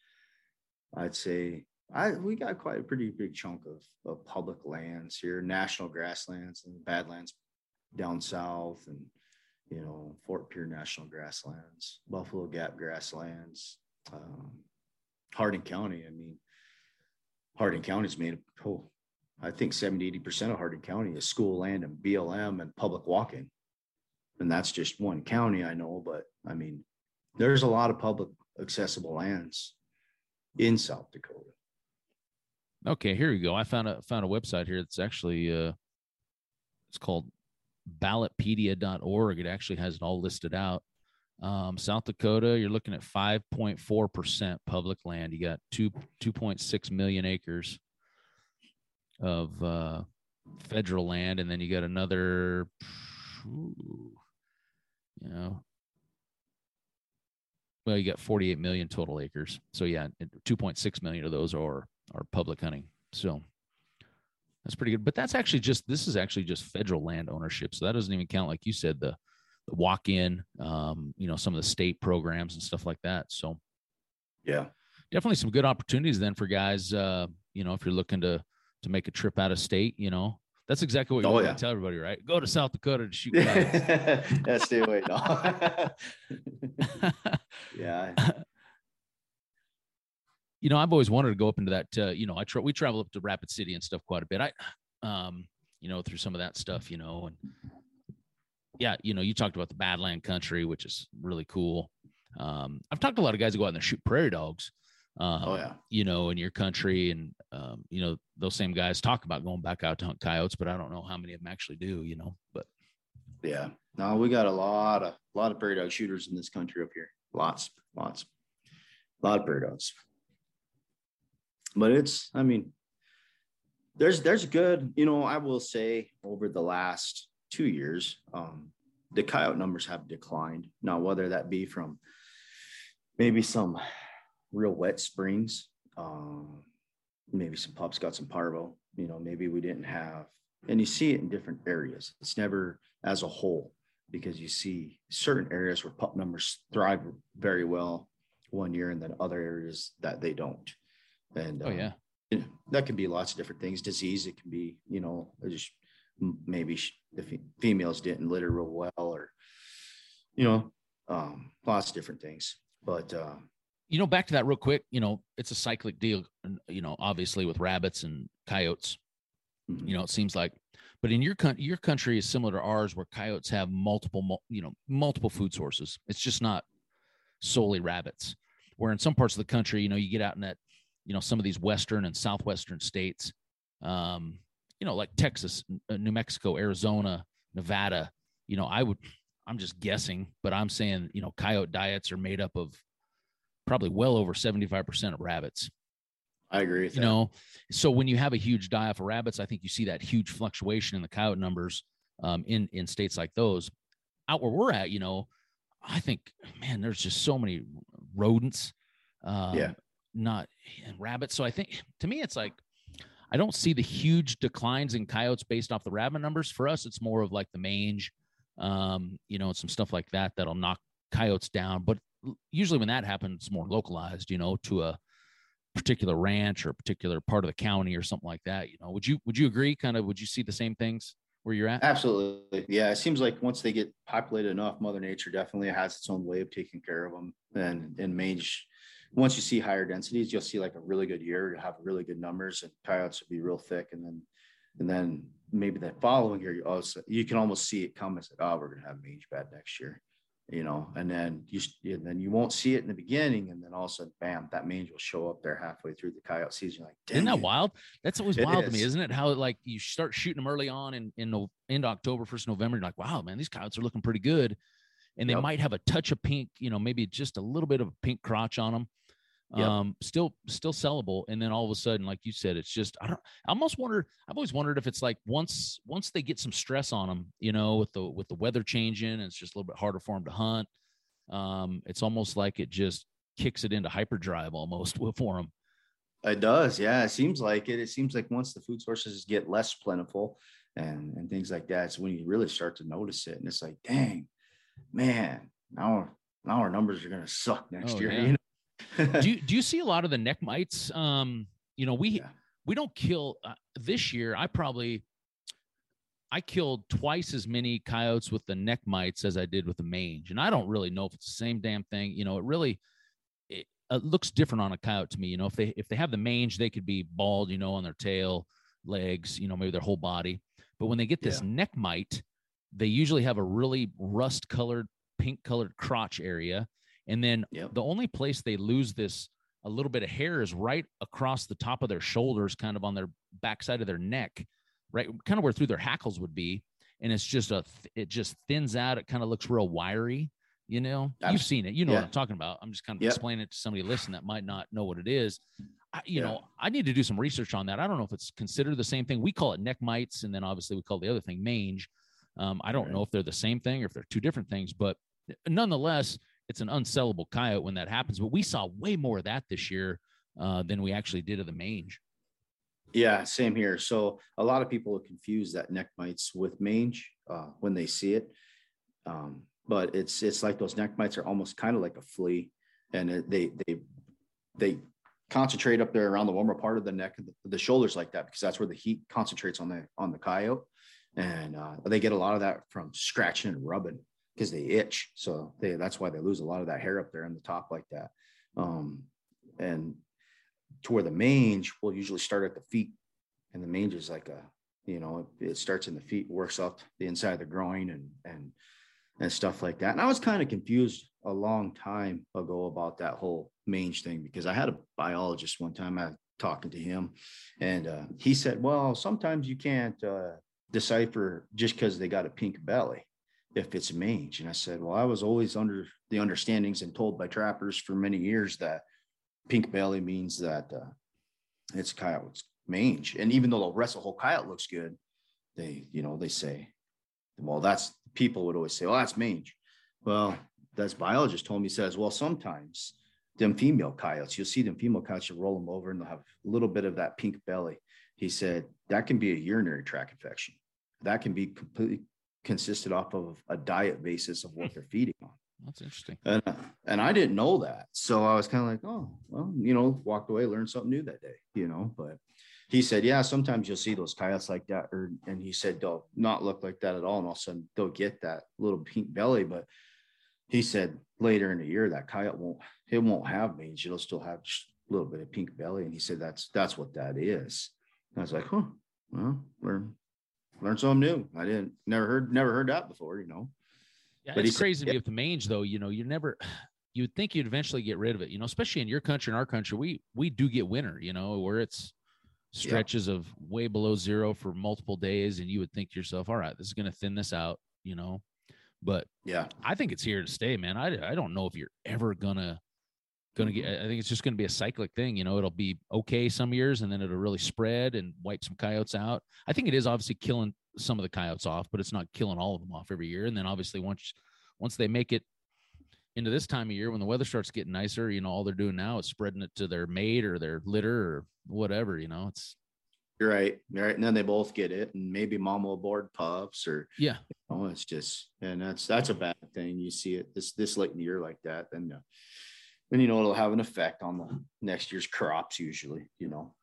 I'd say I we got quite a pretty big chunk of, of public lands here, national grasslands and badlands down south and you know Fort Pierre National Grasslands, Buffalo Gap Grasslands, um, Harding County. I mean, Harding County is made of oh, I think 70, 80% of Harding County is school land and BLM and public walking. And that's just one county I know, but I mean, there's a lot of public accessible lands in South Dakota. Okay, here we go. I found a found a website here that's actually uh it's called ballotpedia.org. It actually has it all listed out. Um, South Dakota, you're looking at 5.4% public land. You got two 2.6 million acres of uh, federal land, and then you got another, you know, well, you got 48 million total acres. So yeah, 2.6 million of those are are public hunting. So that's pretty good. But that's actually just this is actually just federal land ownership. So that doesn't even count, like you said, the the walk in, um, you know, some of the state programs and stuff like that. So yeah, definitely some good opportunities then for guys. Uh, you know, if you're looking to to make a trip out of state, you know, That's exactly what you Oh, want yeah. to tell everybody, right? Go to South Dakota to shoot yeah, stay away. No. yeah. you know, I've always wanted to go up into that. Uh, you know, I tra- we travel up to Rapid City and stuff quite a bit. I, um, you know, through some of that stuff, you know, and yeah, you know, you talked about the Badland country, which is really cool. Um, I've talked to a lot of guys who go out and shoot prairie dogs. Um, Oh yeah. you know, in your country, and um, you know, those same guys talk about going back out to hunt coyotes, but I don't know how many of them actually do. You know, but Yeah. No, we got a lot of a lot of prairie dog shooters in this country up here. Lots, lots, a lot of prairie dogs. But it's, I mean, there's there's good, you know, I will say over the last two years, um, the coyote numbers have declined. Now, whether that be from maybe some real wet springs, um, maybe some pups got some parvo, you know, maybe we didn't have, and you see it in different areas. It's never as a whole because you see certain areas where pup numbers thrive very well one year and then other areas that they don't. And oh um, yeah, you that can be lots of different things. Disease, it can be, you know, just maybe the females didn't litter real well, or you know, um, lots of different things. But uh, you know, back to that real quick. You know, it's a cyclic deal. You know, obviously with rabbits and coyotes. mhm, you know it seems like but in your country your country is similar to ours where coyotes have multiple you know multiple food sources it's just not solely rabbits where in some parts of the country you know you get out in that you know some of these western and southwestern states um you know like texas uh, new mexico arizona nevada you know i would i'm just guessing but i'm saying you know coyote diets are made up of probably well over 75% of rabbits. I agree with you that. know so when you have a huge die off of rabbits i think you see that huge fluctuation in the coyote numbers um, in in states like those. Out where we're at you know i think man there's just so many rodents um, Yeah. not rabbits. So i think to me it's like i don't see the huge declines in coyotes based off the rabbit numbers. For us it's more of like the mange um, you know some stuff like that that'll knock coyotes down. But usually when that happens more localized you know to a particular ranch or a particular part of the county or something like that you know would you would you agree kind of would you see the same things where you're at Absolutely. Yeah. It seems like once they get populated enough, Mother Nature definitely has its own way of taking care of them. And in mange, once you see higher densities, you'll see like a really good year, you'll have really good numbers and coyotes will be real thick. And then, and then maybe the following year, you also, you can almost see it come and say, oh, we're to have mange bad next year, you know, and then you, and then you won't see it in the beginning. And then all of a sudden, bam, that mange will show up there halfway through the coyote season. You're like, isn't that it." wild that's always It wild to me is. isn't it how like you start shooting them early on in in end october first november you're like wow man these coyotes are looking pretty good and they Yep. might have a touch of pink you know maybe just a little bit of a pink crotch on them Yep. um still still sellable and then all of a sudden like you said it's just i don't i almost wonder i've always wondered if it's like once once they get some stress on them you know with the with the weather changing it's just a little bit harder for them to hunt um it's almost like it just kicks it into hyperdrive almost for them It does, yeah. It seems like it. It seems like once the food sources get less plentiful and and things like that, it's when you really start to notice it. And it's like, dang, man, now now our numbers are gonna suck next Oh, year. yeah. You know? do you, do you see a lot of the neck mites um you know we Yeah. we don't kill uh, this year i probably i killed twice as many coyotes with the neck mites as i did with the mange and i don't really know if it's the same damn thing you know it really it, it looks different on a coyote to me you know if they if they have the mange they could be bald you know on their tail legs you know maybe their whole body but when they get this Yeah. neck mite they usually have a really rust colored pink colored crotch area and then Yep. the only place they lose this a little bit of hair is right across the top of their shoulders, kind of on their backside of their neck, right, kind of where through their hackles would be. And it's just a, it just thins out. It kind of looks real wiry. You know, you've seen it. You know what. I'm talking about. I'm just kind of Yep. explaining it to somebody listening that might not know what it is. I, you Yeah. know, I need to do some research on that. I don't know if it's considered the same thing. We call it neck mites, and then obviously we call the other thing mange. Um, I don't Right. know if they're the same thing or if they're two different things, but nonetheless, it's an unsellable coyote when that happens. But we saw way more of that this year uh, than we actually did of the mange. Yeah, same here. So a lot of people are confused that neck mites with mange uh, when they see it, um, but it's it's like those neck mites are almost kind of like a flea, and it, they they they concentrate up there around the warmer part of the neck the, the, shoulders like that because that's where the heat concentrates on the on the coyote and uh, they get a lot of that from scratching and rubbing because they itch. So they that's why they lose a lot of that hair up there in the top like that. Um, and to where the mange will usually start at the feet and the mange is like a you know it, it starts in the feet works up the inside of the groin and and and stuff like that. And i was kind of confused a long time ago about that whole mange thing because I had a biologist one time I talking to him and uh, he said, well, sometimes you can't uh, decipher just because they got a pink belly if it's mange. And I said, well, I was always under the understandings and told by trappers for many years that pink belly means that uh, it's coyote's mange. And even though the rest of the whole coyote looks good, they, you know, they say, well, that's people would always say, well, that's mange. Well, that's biologist told me says, well, sometimes them female coyotes, you'll see them female coyotes, you roll them over and they'll have a little bit of that pink belly. He said that can be a urinary tract infection. That can be completely consisted off of a diet basis of what hmm. they're feeding on. That's interesting. And, and I didn't know that. So I was kind of like, oh, well, you know, walked away, learned something new that day, you know, but he said, yeah, sometimes you'll see those coyotes like that. Or, and he said, they'll not look like that at all. And all of a sudden they'll get that little pink belly, but he said later in the year that coyote won't it won't have mange it'll still have a little bit of pink belly and he said that's that's what that is and i was like huh well learn learn something new. I didn't never heard never heard that before you know. Yeah, but it's crazy to me with the mange though you know you never you'd think you'd eventually get rid of it you know especially in your country and our country we we do get winter you know where it's stretches yeah. of way below zero for multiple days and you would think to yourself all right this is going to thin this out you know. But yeah, I think it's here to stay, man. I, I don't know if you're ever gonna gonna get. Mm-hmm. I think it's just gonna be a cyclic thing. You know, it'll be okay some years, and then it'll really spread and wipe some coyotes out. I think it is obviously killing some of the coyotes off, but it's not killing all of them off every year. And then obviously once once they make it into this time of year when the weather starts getting nicer, you know, all they're doing now is spreading it to their mate or their litter or whatever. You know, it's you're right. You're right. And then they both get it. And maybe mom will board pups or yeah. You know, it's just and that's that's a bad thing. You see it this this late in the year like that, then uh, then you know it'll have an effect on the next year's crops usually, you know.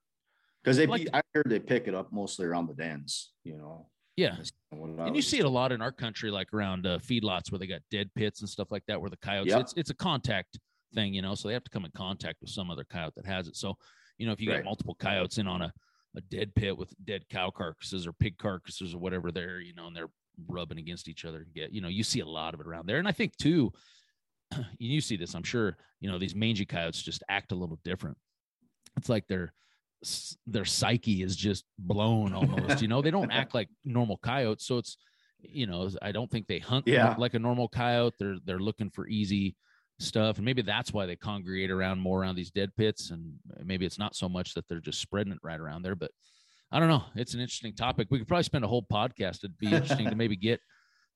Because they like, I heard they pick it up mostly around the dens, you know. Yeah. And you see it a lot in our country, like around uh, feedlots where they got dead pits and stuff like that, where the coyotes, yep. it's, it's a contact thing, you know, so they have to come in contact with some other coyote that has it. So, you know, if you right. got multiple coyotes in on a, a dead pit with dead cow carcasses or pig carcasses or whatever there, you know, and they're rubbing against each other and get, you know, you see a lot of it around there. And I think too, you see this, I'm sure, you know, these mangy coyotes just act a little different. It's like their their psyche is just blown almost, you know, they don't act like normal coyotes. So it's, you know, I don't think they hunt yeah. like a normal coyote. They're they're looking for easy stuff and maybe that's why they congregate around more around these dead pits and maybe it's not so much that they're just spreading it right around there but i don't know it's an interesting topic we could probably spend a whole podcast it'd be interesting to maybe get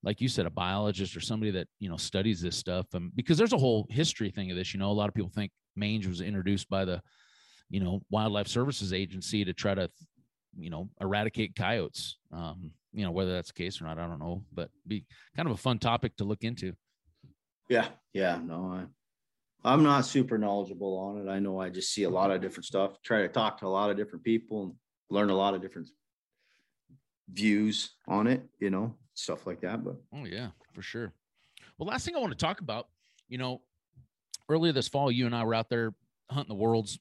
like you said a biologist or somebody that you know studies this stuff um, because there's a whole history thing of this you know a lot of people think mange was introduced by the you know wildlife services agency to try to you know eradicate coyotes um you know whether that's the case or not i don't know but be kind of a fun topic to look into yeah, yeah, no, I, I'm not super knowledgeable on it. I know I just see a lot of different stuff, try to talk to a lot of different people and learn a lot of different views on it, you know, stuff like that. But oh yeah, for sure. Well, last thing I want to talk about, you know, earlier this fall, you and I were out there hunting the worlds,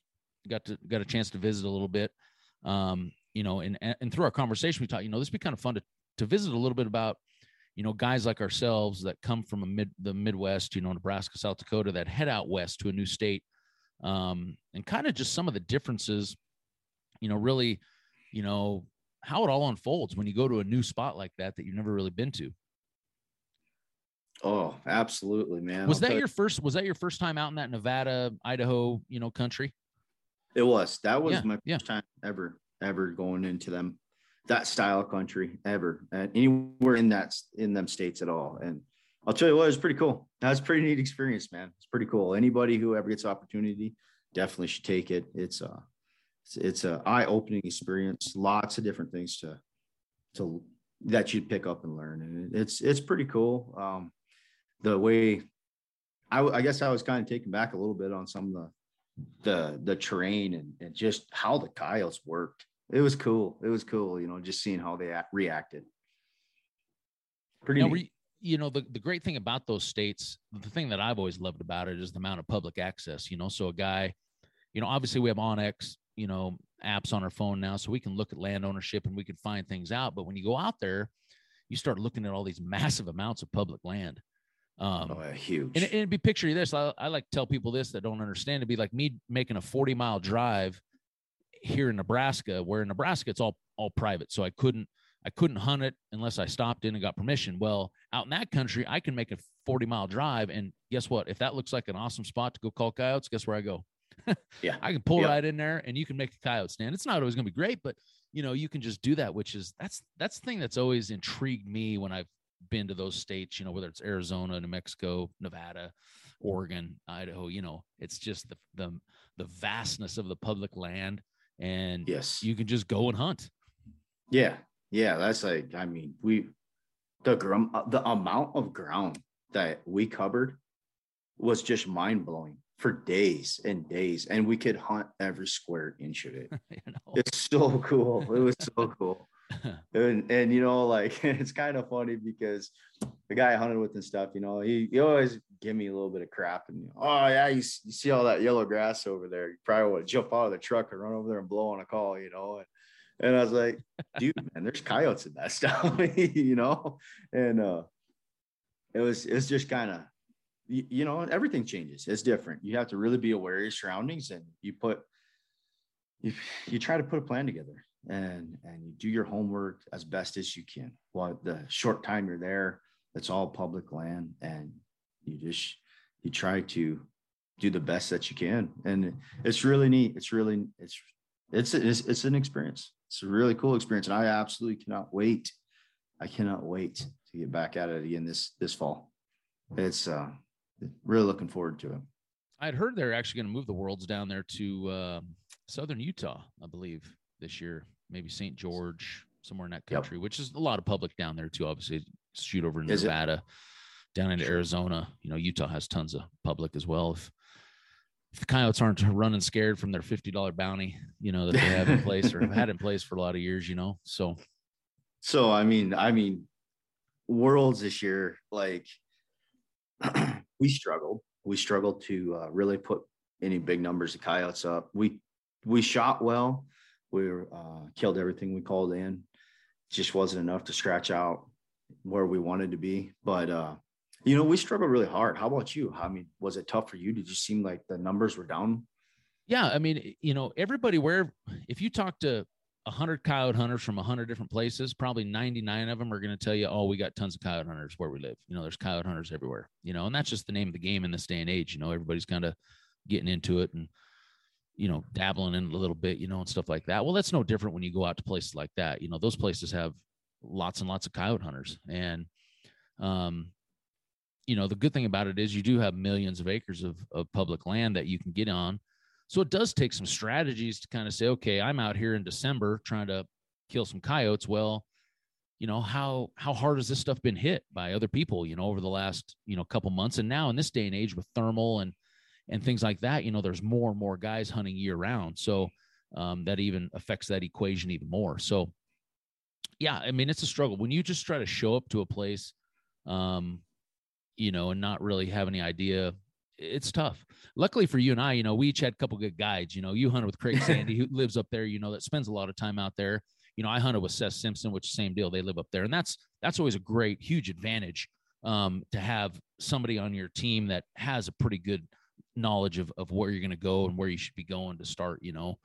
got to got a chance to visit a little bit. Um, you know, and and through our conversation, we talked, you know, this would be kind of fun to to visit a little bit about you know, guys like ourselves that come from a mid the Midwest, you know, Nebraska, South Dakota, that head out west to a new state, um, and kind of just some of the differences, you know, really, you know, how it all unfolds when you go to a new spot like that that you've never really been to. Oh, absolutely, man. Was I'll that your first? Was that your first time out in that Nevada, Idaho, you know, country? It was. That was yeah, my first yeah. time ever, ever going into them that style of country ever and anywhere in that in them states at all. And I'll tell you what, it's pretty cool. That's pretty neat experience, man. It's pretty cool. Anybody who ever gets opportunity definitely should take it. It's a it's, it's a eye opening experience. Lots of different things to to that you'd pick up and learn, and it's it's pretty cool. Um, the way I, I guess I was kind of taken back a little bit on some of the the the terrain and, and just how the coyotes worked. It was cool. It was cool, you know, just seeing how they reacted. Pretty now, you, you know, the, the great thing about those states, the thing that I've always loved about it is the amount of public access, you know. So a guy, you know, obviously we have onX, you know, apps on our phone now, so we can look at land ownership and we can find things out. But when you go out there, you start looking at all these massive amounts of public land. Um, oh, huge. And, and it'd be picture this. I, I like to tell people this that don't understand. It'd be like me making a 40 mile drive here in Nebraska, where in Nebraska it's all all private. So I couldn't I couldn't hunt it unless I stopped in and got permission. Well, out in that country, I can make a 40 mile drive. And guess what? If that looks like an awesome spot to go call coyotes, guess where I go? Yeah. I can pull yep. right in there and you can make a coyote stand. It's not always going to be great, but you know, you can just do that, which is that's that's the thing that's always intrigued me when I've been to those states, you know, whether it's Arizona, New Mexico, Nevada, Oregon, Idaho, you know, it's just the the the vastness of the public land and yes, you can just go and hunt. Yeah. Yeah, that's like I mean, we the grum uh, the amount of ground that we covered was just mind blowing for days and days, and we could hunt every square inch of it. It's so cool. It was so cool. and and you know, like it's kind of funny because the guy I hunted with and stuff, you know, he, he always give me a little bit of crap and oh yeah, you, you see all that yellow grass over there. You probably want to jump out of the truck and run over there and blow on a call, you know. And, and I was like, dude, man, there's coyotes in that stuff, you know. And uh it was it's just kind of you, you know, everything changes. It's different. You have to really be aware of your surroundings and you put you, you try to put a plan together and and you do your homework as best as you can. While the short time you're there, it's all public land, and you just you try to do the best that you can, and it's really neat. It's really it's it's it's, it's an experience. It's a really cool experience, and I absolutely cannot wait. I cannot wait to get back at it again this this fall. It's uh really looking forward to it. I'd heard they're actually going to move the worlds down there to uh, southern Utah, I believe, this year maybe St. George, somewhere in that country, yep. which is a lot of public down there too. Obviously, shoot over in is Nevada, it? down into sure. Arizona. You know, Utah has tons of public as well. If if the coyotes aren't running scared from their fifty dollar bounty, you know that they have in place or have had in place for a lot of years, you know. So, so I mean, I mean, worlds this year, like we struggled. We struggled to uh, really put any big numbers of coyotes up. We we shot well we uh, killed everything we called in. Just wasn't enough to scratch out where we wanted to be. But uh, you know, we struggled really hard. How about you? I mean, was it tough for you? Did you seem like the numbers were down? Yeah, I mean, you know, everybody where if you talk to a hundred coyote hunters from a hundred different places, probably 99 of them are going to tell you, oh, we got tons of coyote hunters where we live. You know, there's coyote hunters everywhere, you know, and that's just the name of the game in this day and age. You know, everybody's kind of getting into it and you know, dabbling in a little bit, you know, and stuff like that. Well, that's no different when you go out to places like that. You know, those places have lots and lots of coyote hunters. And, um, you know, the good thing about it is you do have millions of acres of, of public land that you can get on. So it does take some strategies to kind of say, okay, I'm out here in December trying to kill some coyotes. Well, you know, how how hard has this stuff been hit by other people, you know, over the last, you know, couple months and now in this day and age with thermal and and things like that, you know, there's more and more guys hunting year round. So um, that even affects that equation even more. So, yeah, I mean, it's a struggle when you just try to show up to a place, um, you know, and not really have any idea. It's tough. Luckily for you and I, you know, we each had a couple good guides. You know, you hunted with Craig Sandy, who lives up there. You know, that spends a lot of time out there. You know, I hunted with Seth Simpson, which same deal. They live up there, and that's that's always a great, huge advantage um, to have somebody on your team that has a pretty good knowledge of, of where you're going to go and where you should be going to start, you know.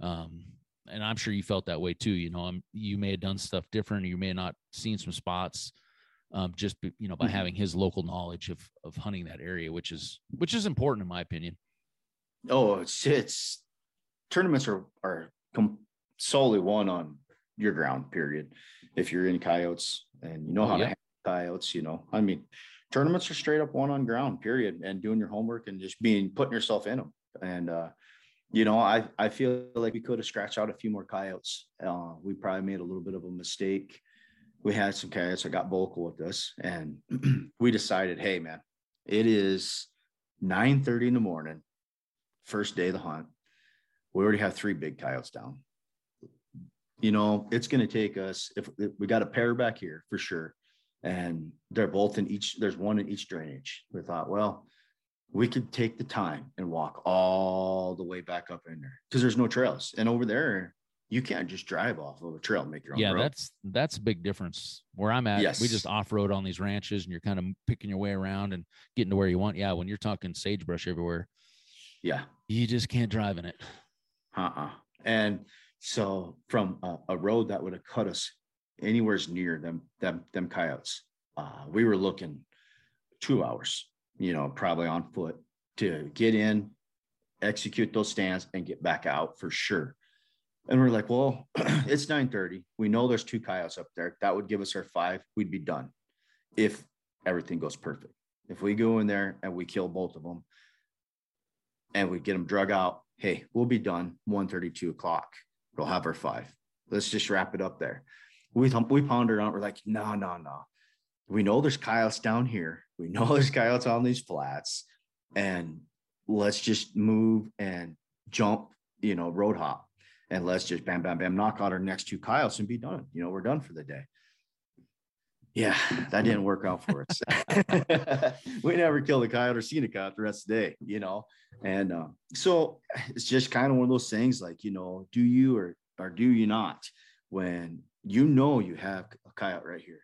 Um, and I'm sure you felt that way too. You know, I'm, you may have done stuff different. you may have not seen some spots um, just, you know, by mm-hmm. having his local knowledge of, of hunting that area, which is, which is important in my opinion. Oh, it's, it's tournaments are, are com- solely won on your ground period. If you're in coyotes and you know oh, how yeah. to handle coyotes, you know, I mean, tournaments are straight up one on ground period and doing your homework and just being putting yourself in them and uh you know i i feel like we could have scratched out a few more coyotes uh we probably made a little bit of a mistake we had some coyotes that got vocal with us and we decided hey man it is 9 30 in the morning first day of the hunt. We already have three big coyotes down. You know, it's going to take us if, if we got a pair back here for sure, and they're both in each. There's one in each drainage. We thought, well, we could take the time and walk all the way back up in there because there's no trails, and over there you can't just drive off of a trail and make your own. Yeah, road. that's that's a big difference. Where I'm at, Yes. we just off road on these ranches, and you're kind of picking your way around and getting to where you want. Yeah, when you're talking sagebrush everywhere, yeah. you just can't drive in it. Uh-uh. And so from a, a road that would have cut us anywhere's near them, them, them coyotes, uh, we were looking two hours, you know, probably on foot to get in, execute those stands and get back out for sure. And we're like, well, it's 930. We know there's two coyotes up there. That would give us our five. We'd be done if everything goes perfect. If we go in there and we kill both of them and we get them drug out, hey, we'll be done 1.32 o'clock. We'll have our five. Let's just wrap it up there. We, we pondered on. We're like, no, no, no. We know there's coyotes down here. We know there's coyotes on these flats. And let's just move and jump, you know, road hop. And let's just bam, bam, bam, knock out our next two coyotes and be done. You know, we're done for the day. Yeah, that didn't work out for us. we never killed a coyote or seen a coyote the rest of the day, you know. And uh, so it's just kind of one of those things like, you know, do you or, or do you not? When you know you have a coyote right here,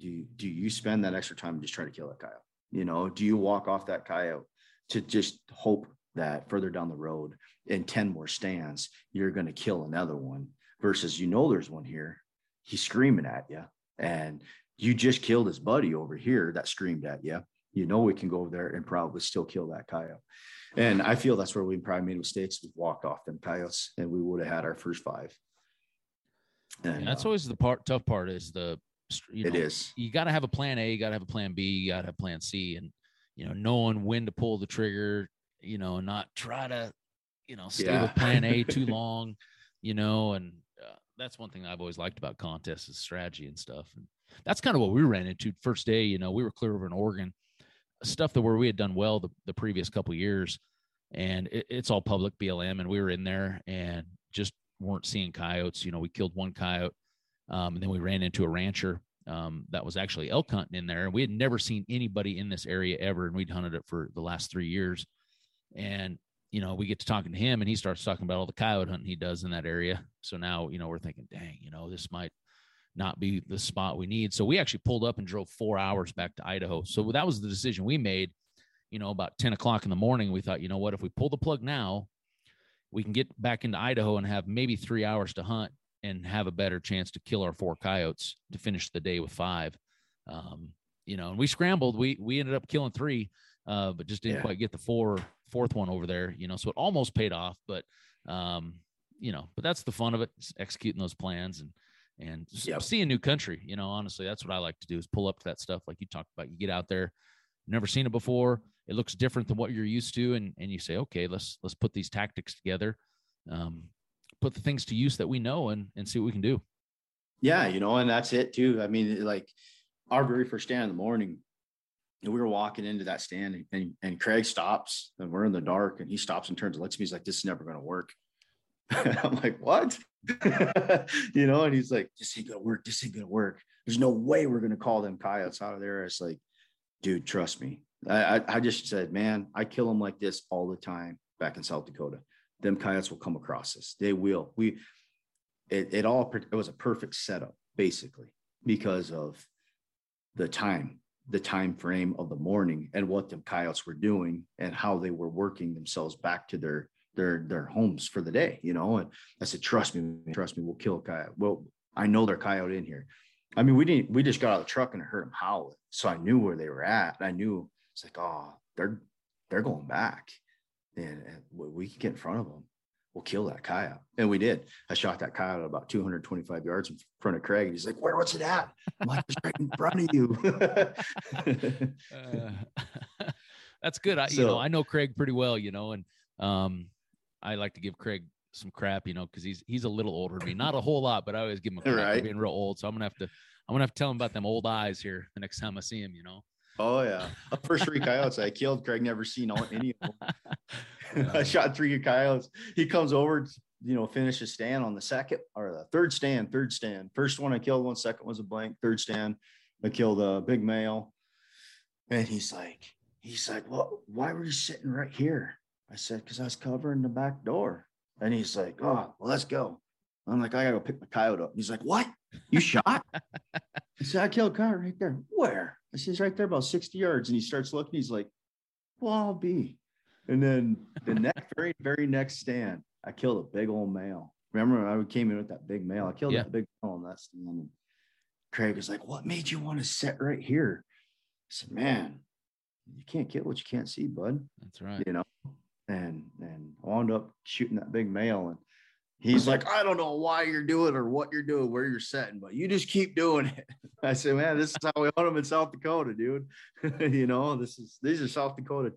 do you, do you spend that extra time just try to kill that coyote? You know, do you walk off that coyote to just hope that further down the road in 10 more stands, you're going to kill another one versus you know there's one here. He's screaming at you and you just killed his buddy over here that screamed at you. You know we can go over there and probably still kill that coyote. And I feel that's where we probably made mistakes. We walked off them coyotes and we would have had our first five. And And that's uh, always the part tough part is the you know, is. you got to have a plan A, you got to have a plan B, you got to have plan C, and you know, knowing when to pull the trigger, you know, not try to, you know, stay Yeah. with plan A too long, you know, and uh, that's one thing I've always liked about contests is strategy and stuff. And that's kind of what we ran into first day. You know, we were clear over in Oregon, stuff that where we had done well the, the previous couple years, and it, it's all public BLM, and we were in there and just weren't seeing coyotes. You know, we killed one coyote, um, and then we ran into a rancher um, that was actually elk hunting in there, and we had never seen anybody in this area ever, and we'd hunted it for the last three years, and you know, we get to talking to him, and he starts talking about all the coyote hunting he does in that area. So now, you know, we're thinking, dang, you know, this might not be the spot we need. So we actually pulled up and drove four hours back to Idaho. So that was the decision we made. You know, about 10 o'clock in the morning, we thought, you know what, if we pull the plug now, we can get back into Idaho and have maybe three hours to hunt and have a better chance to kill our four coyotes to finish the day with five. Um, you know, and we scrambled. We we ended up killing three, uh, but just didn't Yeah. quite get the four fourth one over there. You know, so it almost paid off, but um, you know, but that's the fun of it, executing those plans and and Yep. seeing new country. You know, honestly, that's what I like to do is pull up to that stuff like you talked about. You get out there, never seen it before. It looks different than what you're used to, and and you say, okay, let's let's put these tactics together, um, put the things to use that we know, and and see what we can do. Yeah, you know, and that's it too. I mean, like our very first stand in the morning, and we were walking into that stand, and, and, Craig stops, and we're in the dark, and he stops and turns and looks at me. He's like, "This is never going to work." I'm like, "What?" you know, and he's like, "This ain't gonna work. This ain't gonna work. There's no way we're gonna call them coyotes out of there." It's like, dude, trust me. I, I, I just said, man, I kill them like this all the time back in South Dakota. Them coyotes will come across us. They will. We it, it all it was a perfect setup basically because of the time the time frame of the morning and what the coyotes were doing and how they were working themselves back to their their their homes for the day you know? And i said trust me trust me we'll kill a coyote. Well i know they're coyote in here. I mean we didn't we just got out of the truck and I heard them howling. So i knew where they were at. I knew it's like oh they're they're going back. And, and we can get in front of them we'll kill that coyote. And we did. I shot that coyote about 225 yards in front of Craig. And he's like, Where was it at? I'm like, it's right in front of you. Uh, that's good. I, you know, I know Craig pretty well, you know, and um, I like to give Craig some crap, you know, because he's he's a little older than me, not a whole lot, but I always give him a crap for being real old. So I'm gonna have to I'm gonna have to tell him about them old eyes here the next time I see him, you know. Oh, yeah. First three coyotes I killed, Craig never seen all, any of them. I shot three coyotes. He comes over, you know, finishes stand on the second or the third stand, third stand. First one I killed, one second was a blank. Third stand, I killed a big male. And he's like, he's like, well, why were you sitting right here? I said, because I was covering the back door. And he's like, oh, well, let's go. I'm like, I gotta go pick my coyote up. He's like, what? You shot? I said, I killed a coyote right there. Where? I said, right there about 60 yards. And he starts looking. He's like, well, I'll be. And then the next, very, very next stand, I killed a big old male. Remember, I came in with that big male. I killed Yeah. that big male on that stand. And Craig was like, What made you want to sit right here? I said, Man, you can't kill what you can't see, bud. That's right. You know? And and I wound up shooting that big male. And he's like, I don't know why you're doing or what you're doing, where you're setting, but you just keep doing it. I said, Man, this is how we hunt them in South Dakota, dude. you know, this is these are South Dakota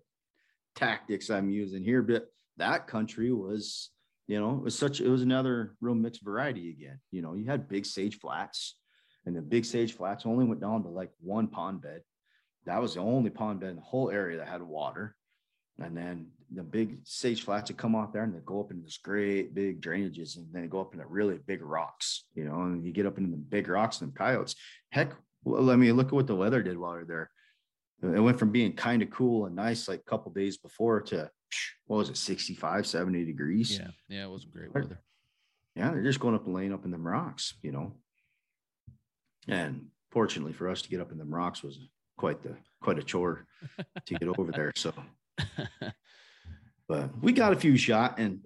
tactics I'm using here. But that country was, you know, it was such it was another real mixed variety again. You know, you had big sage flats, and the big sage flats only went down to like one pond bed. That was the only pond bed in the whole area that had water. And then the big sage flats would come off there and they go up into this great big drainages and then they go up into really big rocks, you know, and you get up into the big rocks and the coyotes. Heck, well, I mean, look at what the weather did while we are there. It went from being kind of cool and nice like a couple days before to what was it, 65, 70 degrees. Yeah. Yeah. It wasn't great weather. Yeah, they're just going up and laying up in them rocks, you know. And fortunately for us to get up in them rocks was quite the quite a chore to get over there. So but we got a few shot and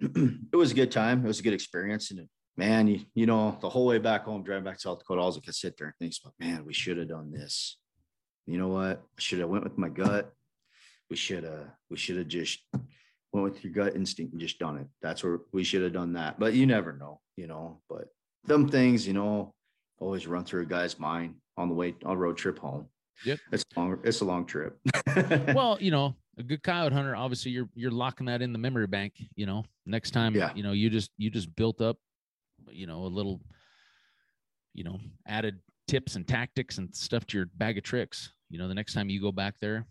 it was a good time. It was a good experience. And man, you, you know, the whole way back home, driving back to South Dakota, I was like, I sit there and think, but man, we should have done this. You know what? I should have went with my gut. We should have, we should have just went with your gut instinct and just done it. That's where we should have done that. But you never know, you know, but them things, you know, always run through a guy's mind on the way on road trip home. Yep. It's long, it's a long trip. well, you know, a good coyote hunter, obviously you're you're locking that in the memory bank, you know. Next time, Yeah. you know, you just you just built up, you know, a little, you know, added tips and tactics and stuff to your bag of tricks. You know, the next time you go back there,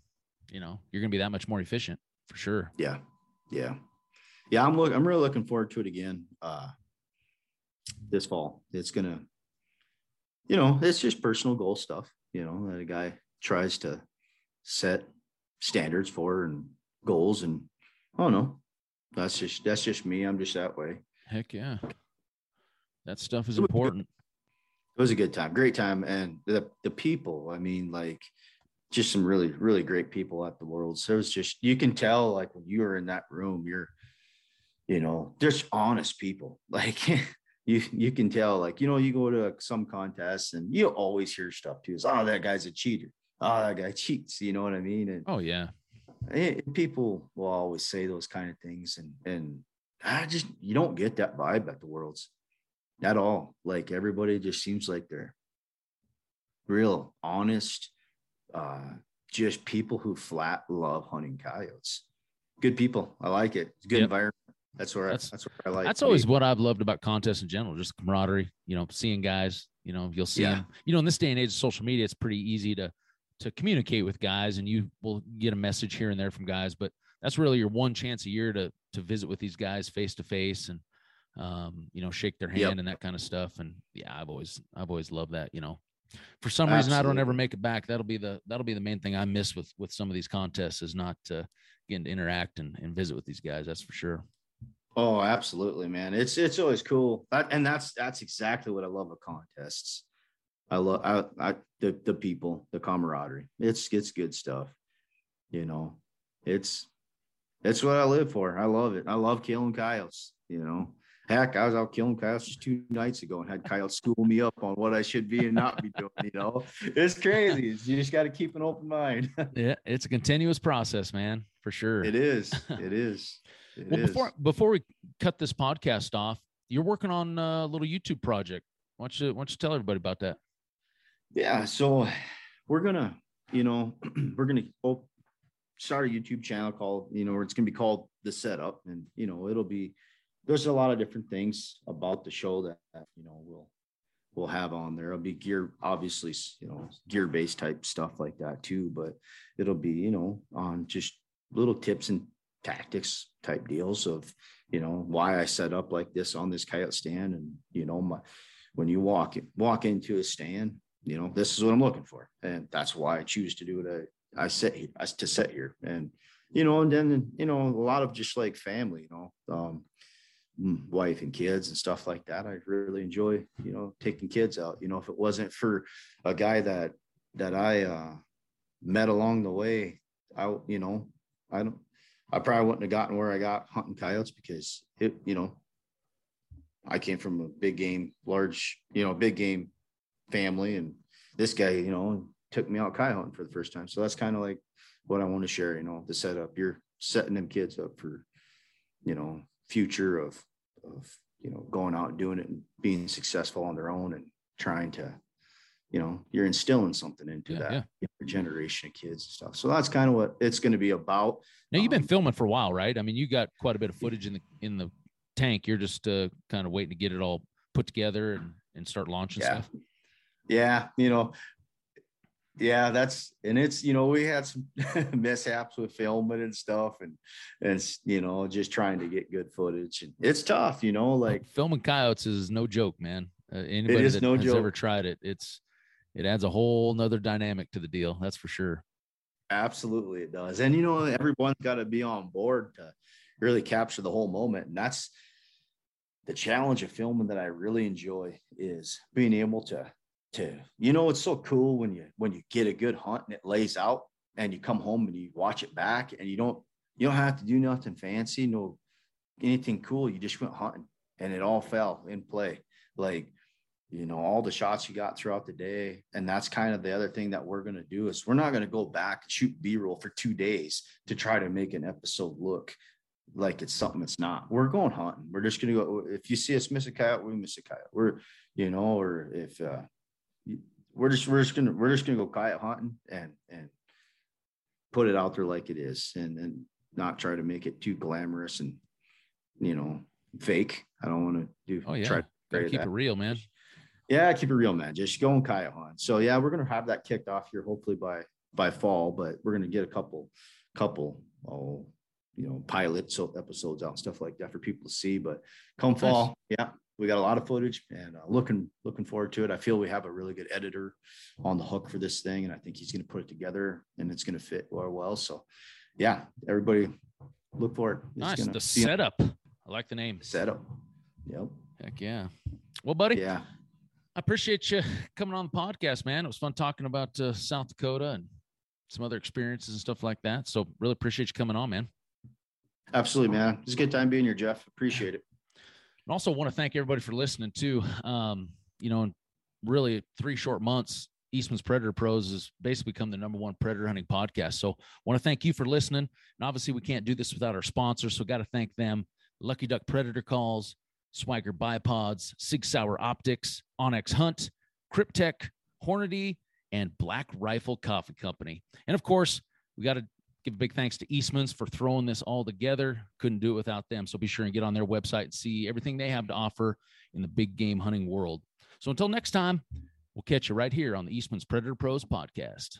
you know, you're gonna be that much more efficient for sure. yeah yeah yeah i'm look i'm really looking forward to it again uh this fall it's gonna you know it's just personal goal stuff you know that a guy tries to set standards for and goals and i don't know. That's just that's just me. I'm just that way. Heck yeah. That stuff is It would good. important. it was a good time great time. And the the people i mean like just some really really great people at the world. So it's just you can tell like when you are in that room you're you know just honest people. Like you you can tell like you know you go to some contests and you always hear stuff too. Is oh that guy's a cheater oh that guy cheats you know what i mean? And Oh yeah. eh, people will always say those kind of things and and i just you don't get that vibe at the worlds at all. Like everybody just seems like they're real honest uh just people who flat love hunting coyotes. Good people. I like it. It's good Yep. environment. That's where That's- I, that's where i like That's always what I've loved about contests in general, just camaraderie, you know, seeing guys, you know, you'll see Yeah. them, you know, in this day and age of social media, it's pretty easy to, to communicate with guys and you will get a message here and there from guys, but that's really your one chance a year to, to visit with these guys face to face and, um, you know, shake their hand Yep. and that kind of stuff. And yeah, I've always, I've always loved that, you know, for some reason I don't ever make it back. That'll be the, that'll be the main thing I miss with, with some of these contests is not, uh, getting to interact and, and visit with these guys. That's for sure. Oh, absolutely, man. It's it's always cool. That, and that's that's exactly what I love about contests. I love I, I the the people, the camaraderie. It's it's good stuff. You know, it's it's what I live for. I love it. I love killing coyotes, you know. Heck, I was out killing coyotes just two nights ago and had coyotes school me up on what I should be and not be doing, you know. It's crazy. You just got to keep an open mind. Yeah. It's a continuous process, man, for sure. it is. It is. It Well, is. before before we cut this podcast off, you're working on a little YouTube project. Why don't you why don't you tell everybody about that? Yeah, so we're gonna, you know, we're gonna op- start a YouTube channel called, you know, it's gonna be called the setup, and you know, it'll be there's a lot of different things about the show that, that you know we'll we'll have on there. It'll be gear, obviously, you know, gear based type stuff like that too, but it'll be, you know, on just little tips and tactics type deals of, you know, why I set up like this on this coyote stand. And, you know, my, when you walk, walk into a stand, you know, this is what I'm looking for. And that's why I choose to do what I, I sit here, I, to sit here. And, you know, and then, you know, a lot of just like family, you know, um, wife and kids and stuff like that. I really enjoy, you know, taking kids out. You know, if it wasn't for a guy that that I uh, met along the way, I, you know, I don't, I probably wouldn't have gotten where I got hunting coyotes because it, you know, I came from a big game, large, you know, big game family, and this guy, you know, took me out coyote hunting for the first time. So that's kind of like what I want to share. You know, the setup. You're setting them kids up for, you know, future of of you know going out and doing it and being successful on their own and trying to you know you're instilling something into yeah, that yeah. generation of kids and stuff so that's kind of what it's going to be about now you've been um, filming for a while right i mean you got quite a bit of footage in the in the tank you're just uh, kind of waiting to get it all put together and, and start launching yeah. stuff yeah you know yeah that's and it's you know we had some mishaps with filming and stuff and and you know just trying to get good footage and it's tough you know like filming coyotes is no joke man uh, anybody that no has joke. ever tried it it's it adds a whole nother dynamic to the deal that's for sure absolutely it does and you know everyone's got to be on board to really capture the whole moment and that's the challenge of filming that i really enjoy is being able to to. You know it's so cool when you when you get a good hunt and it lays out and you come home and you watch it back and you don't you don't have to do nothing fancy no anything cool. You just went hunting and it all fell in play. Like you know all the shots you got throughout the day. And that's kind of the other thing that we're going to do is we're not going to go back and shoot b-roll for two days to try to make an episode look like it's something it's not. We're going hunting. We're just going to go if you see us miss a coyote we miss a coyote. We're you know or if uh we're just we're just gonna we're just gonna go coyote hunting and and put it out there like it is and and not try to make it too glamorous and you know fake. I don't want to do oh yeah try to keep that. it real, man. Yeah, keep it real, man. Just go and coyote hunt. So yeah, we're gonna have that kicked off here hopefully by by fall, but we're gonna get a couple couple oh you know pilot so episodes out and stuff like that for people to see. But come fall, nice. yeah, we got a lot of footage and uh, looking looking forward to it. I feel we have a really good editor on the hook for this thing, and I think he's going to put it together and it's going to fit well. Well, so yeah, everybody look for it. It's nice. The setup. I like the name. Setup. Yep. Heck yeah. Well, buddy. Yeah. I appreciate you coming on the podcast, man. It was fun talking about uh, South Dakota and some other experiences and stuff like that. So really appreciate you coming on, man. Absolutely, man. It's a good time being here, Geoff. Appreciate it. And also want to thank everybody for listening too. Um, you know, in really three short months, Eastman's Predator Pros has basically become the number one predator hunting podcast. So want to thank you for listening. And obviously we can't do this without our sponsors. So got to thank them. Lucky Duck Predator Calls, Swagger Bipods, Sig Sauer Optics, onX Hunt, Kryptek, Hornady, and Black Rifle Coffee Company. And of course, we got to Give a big thanks to Eastman's for throwing this all together. Couldn't do it without them. So be sure and get on their website and see everything they have to offer in the big game hunting world. So until next time, we'll catch you right here on the Eastman's Predator Pros podcast.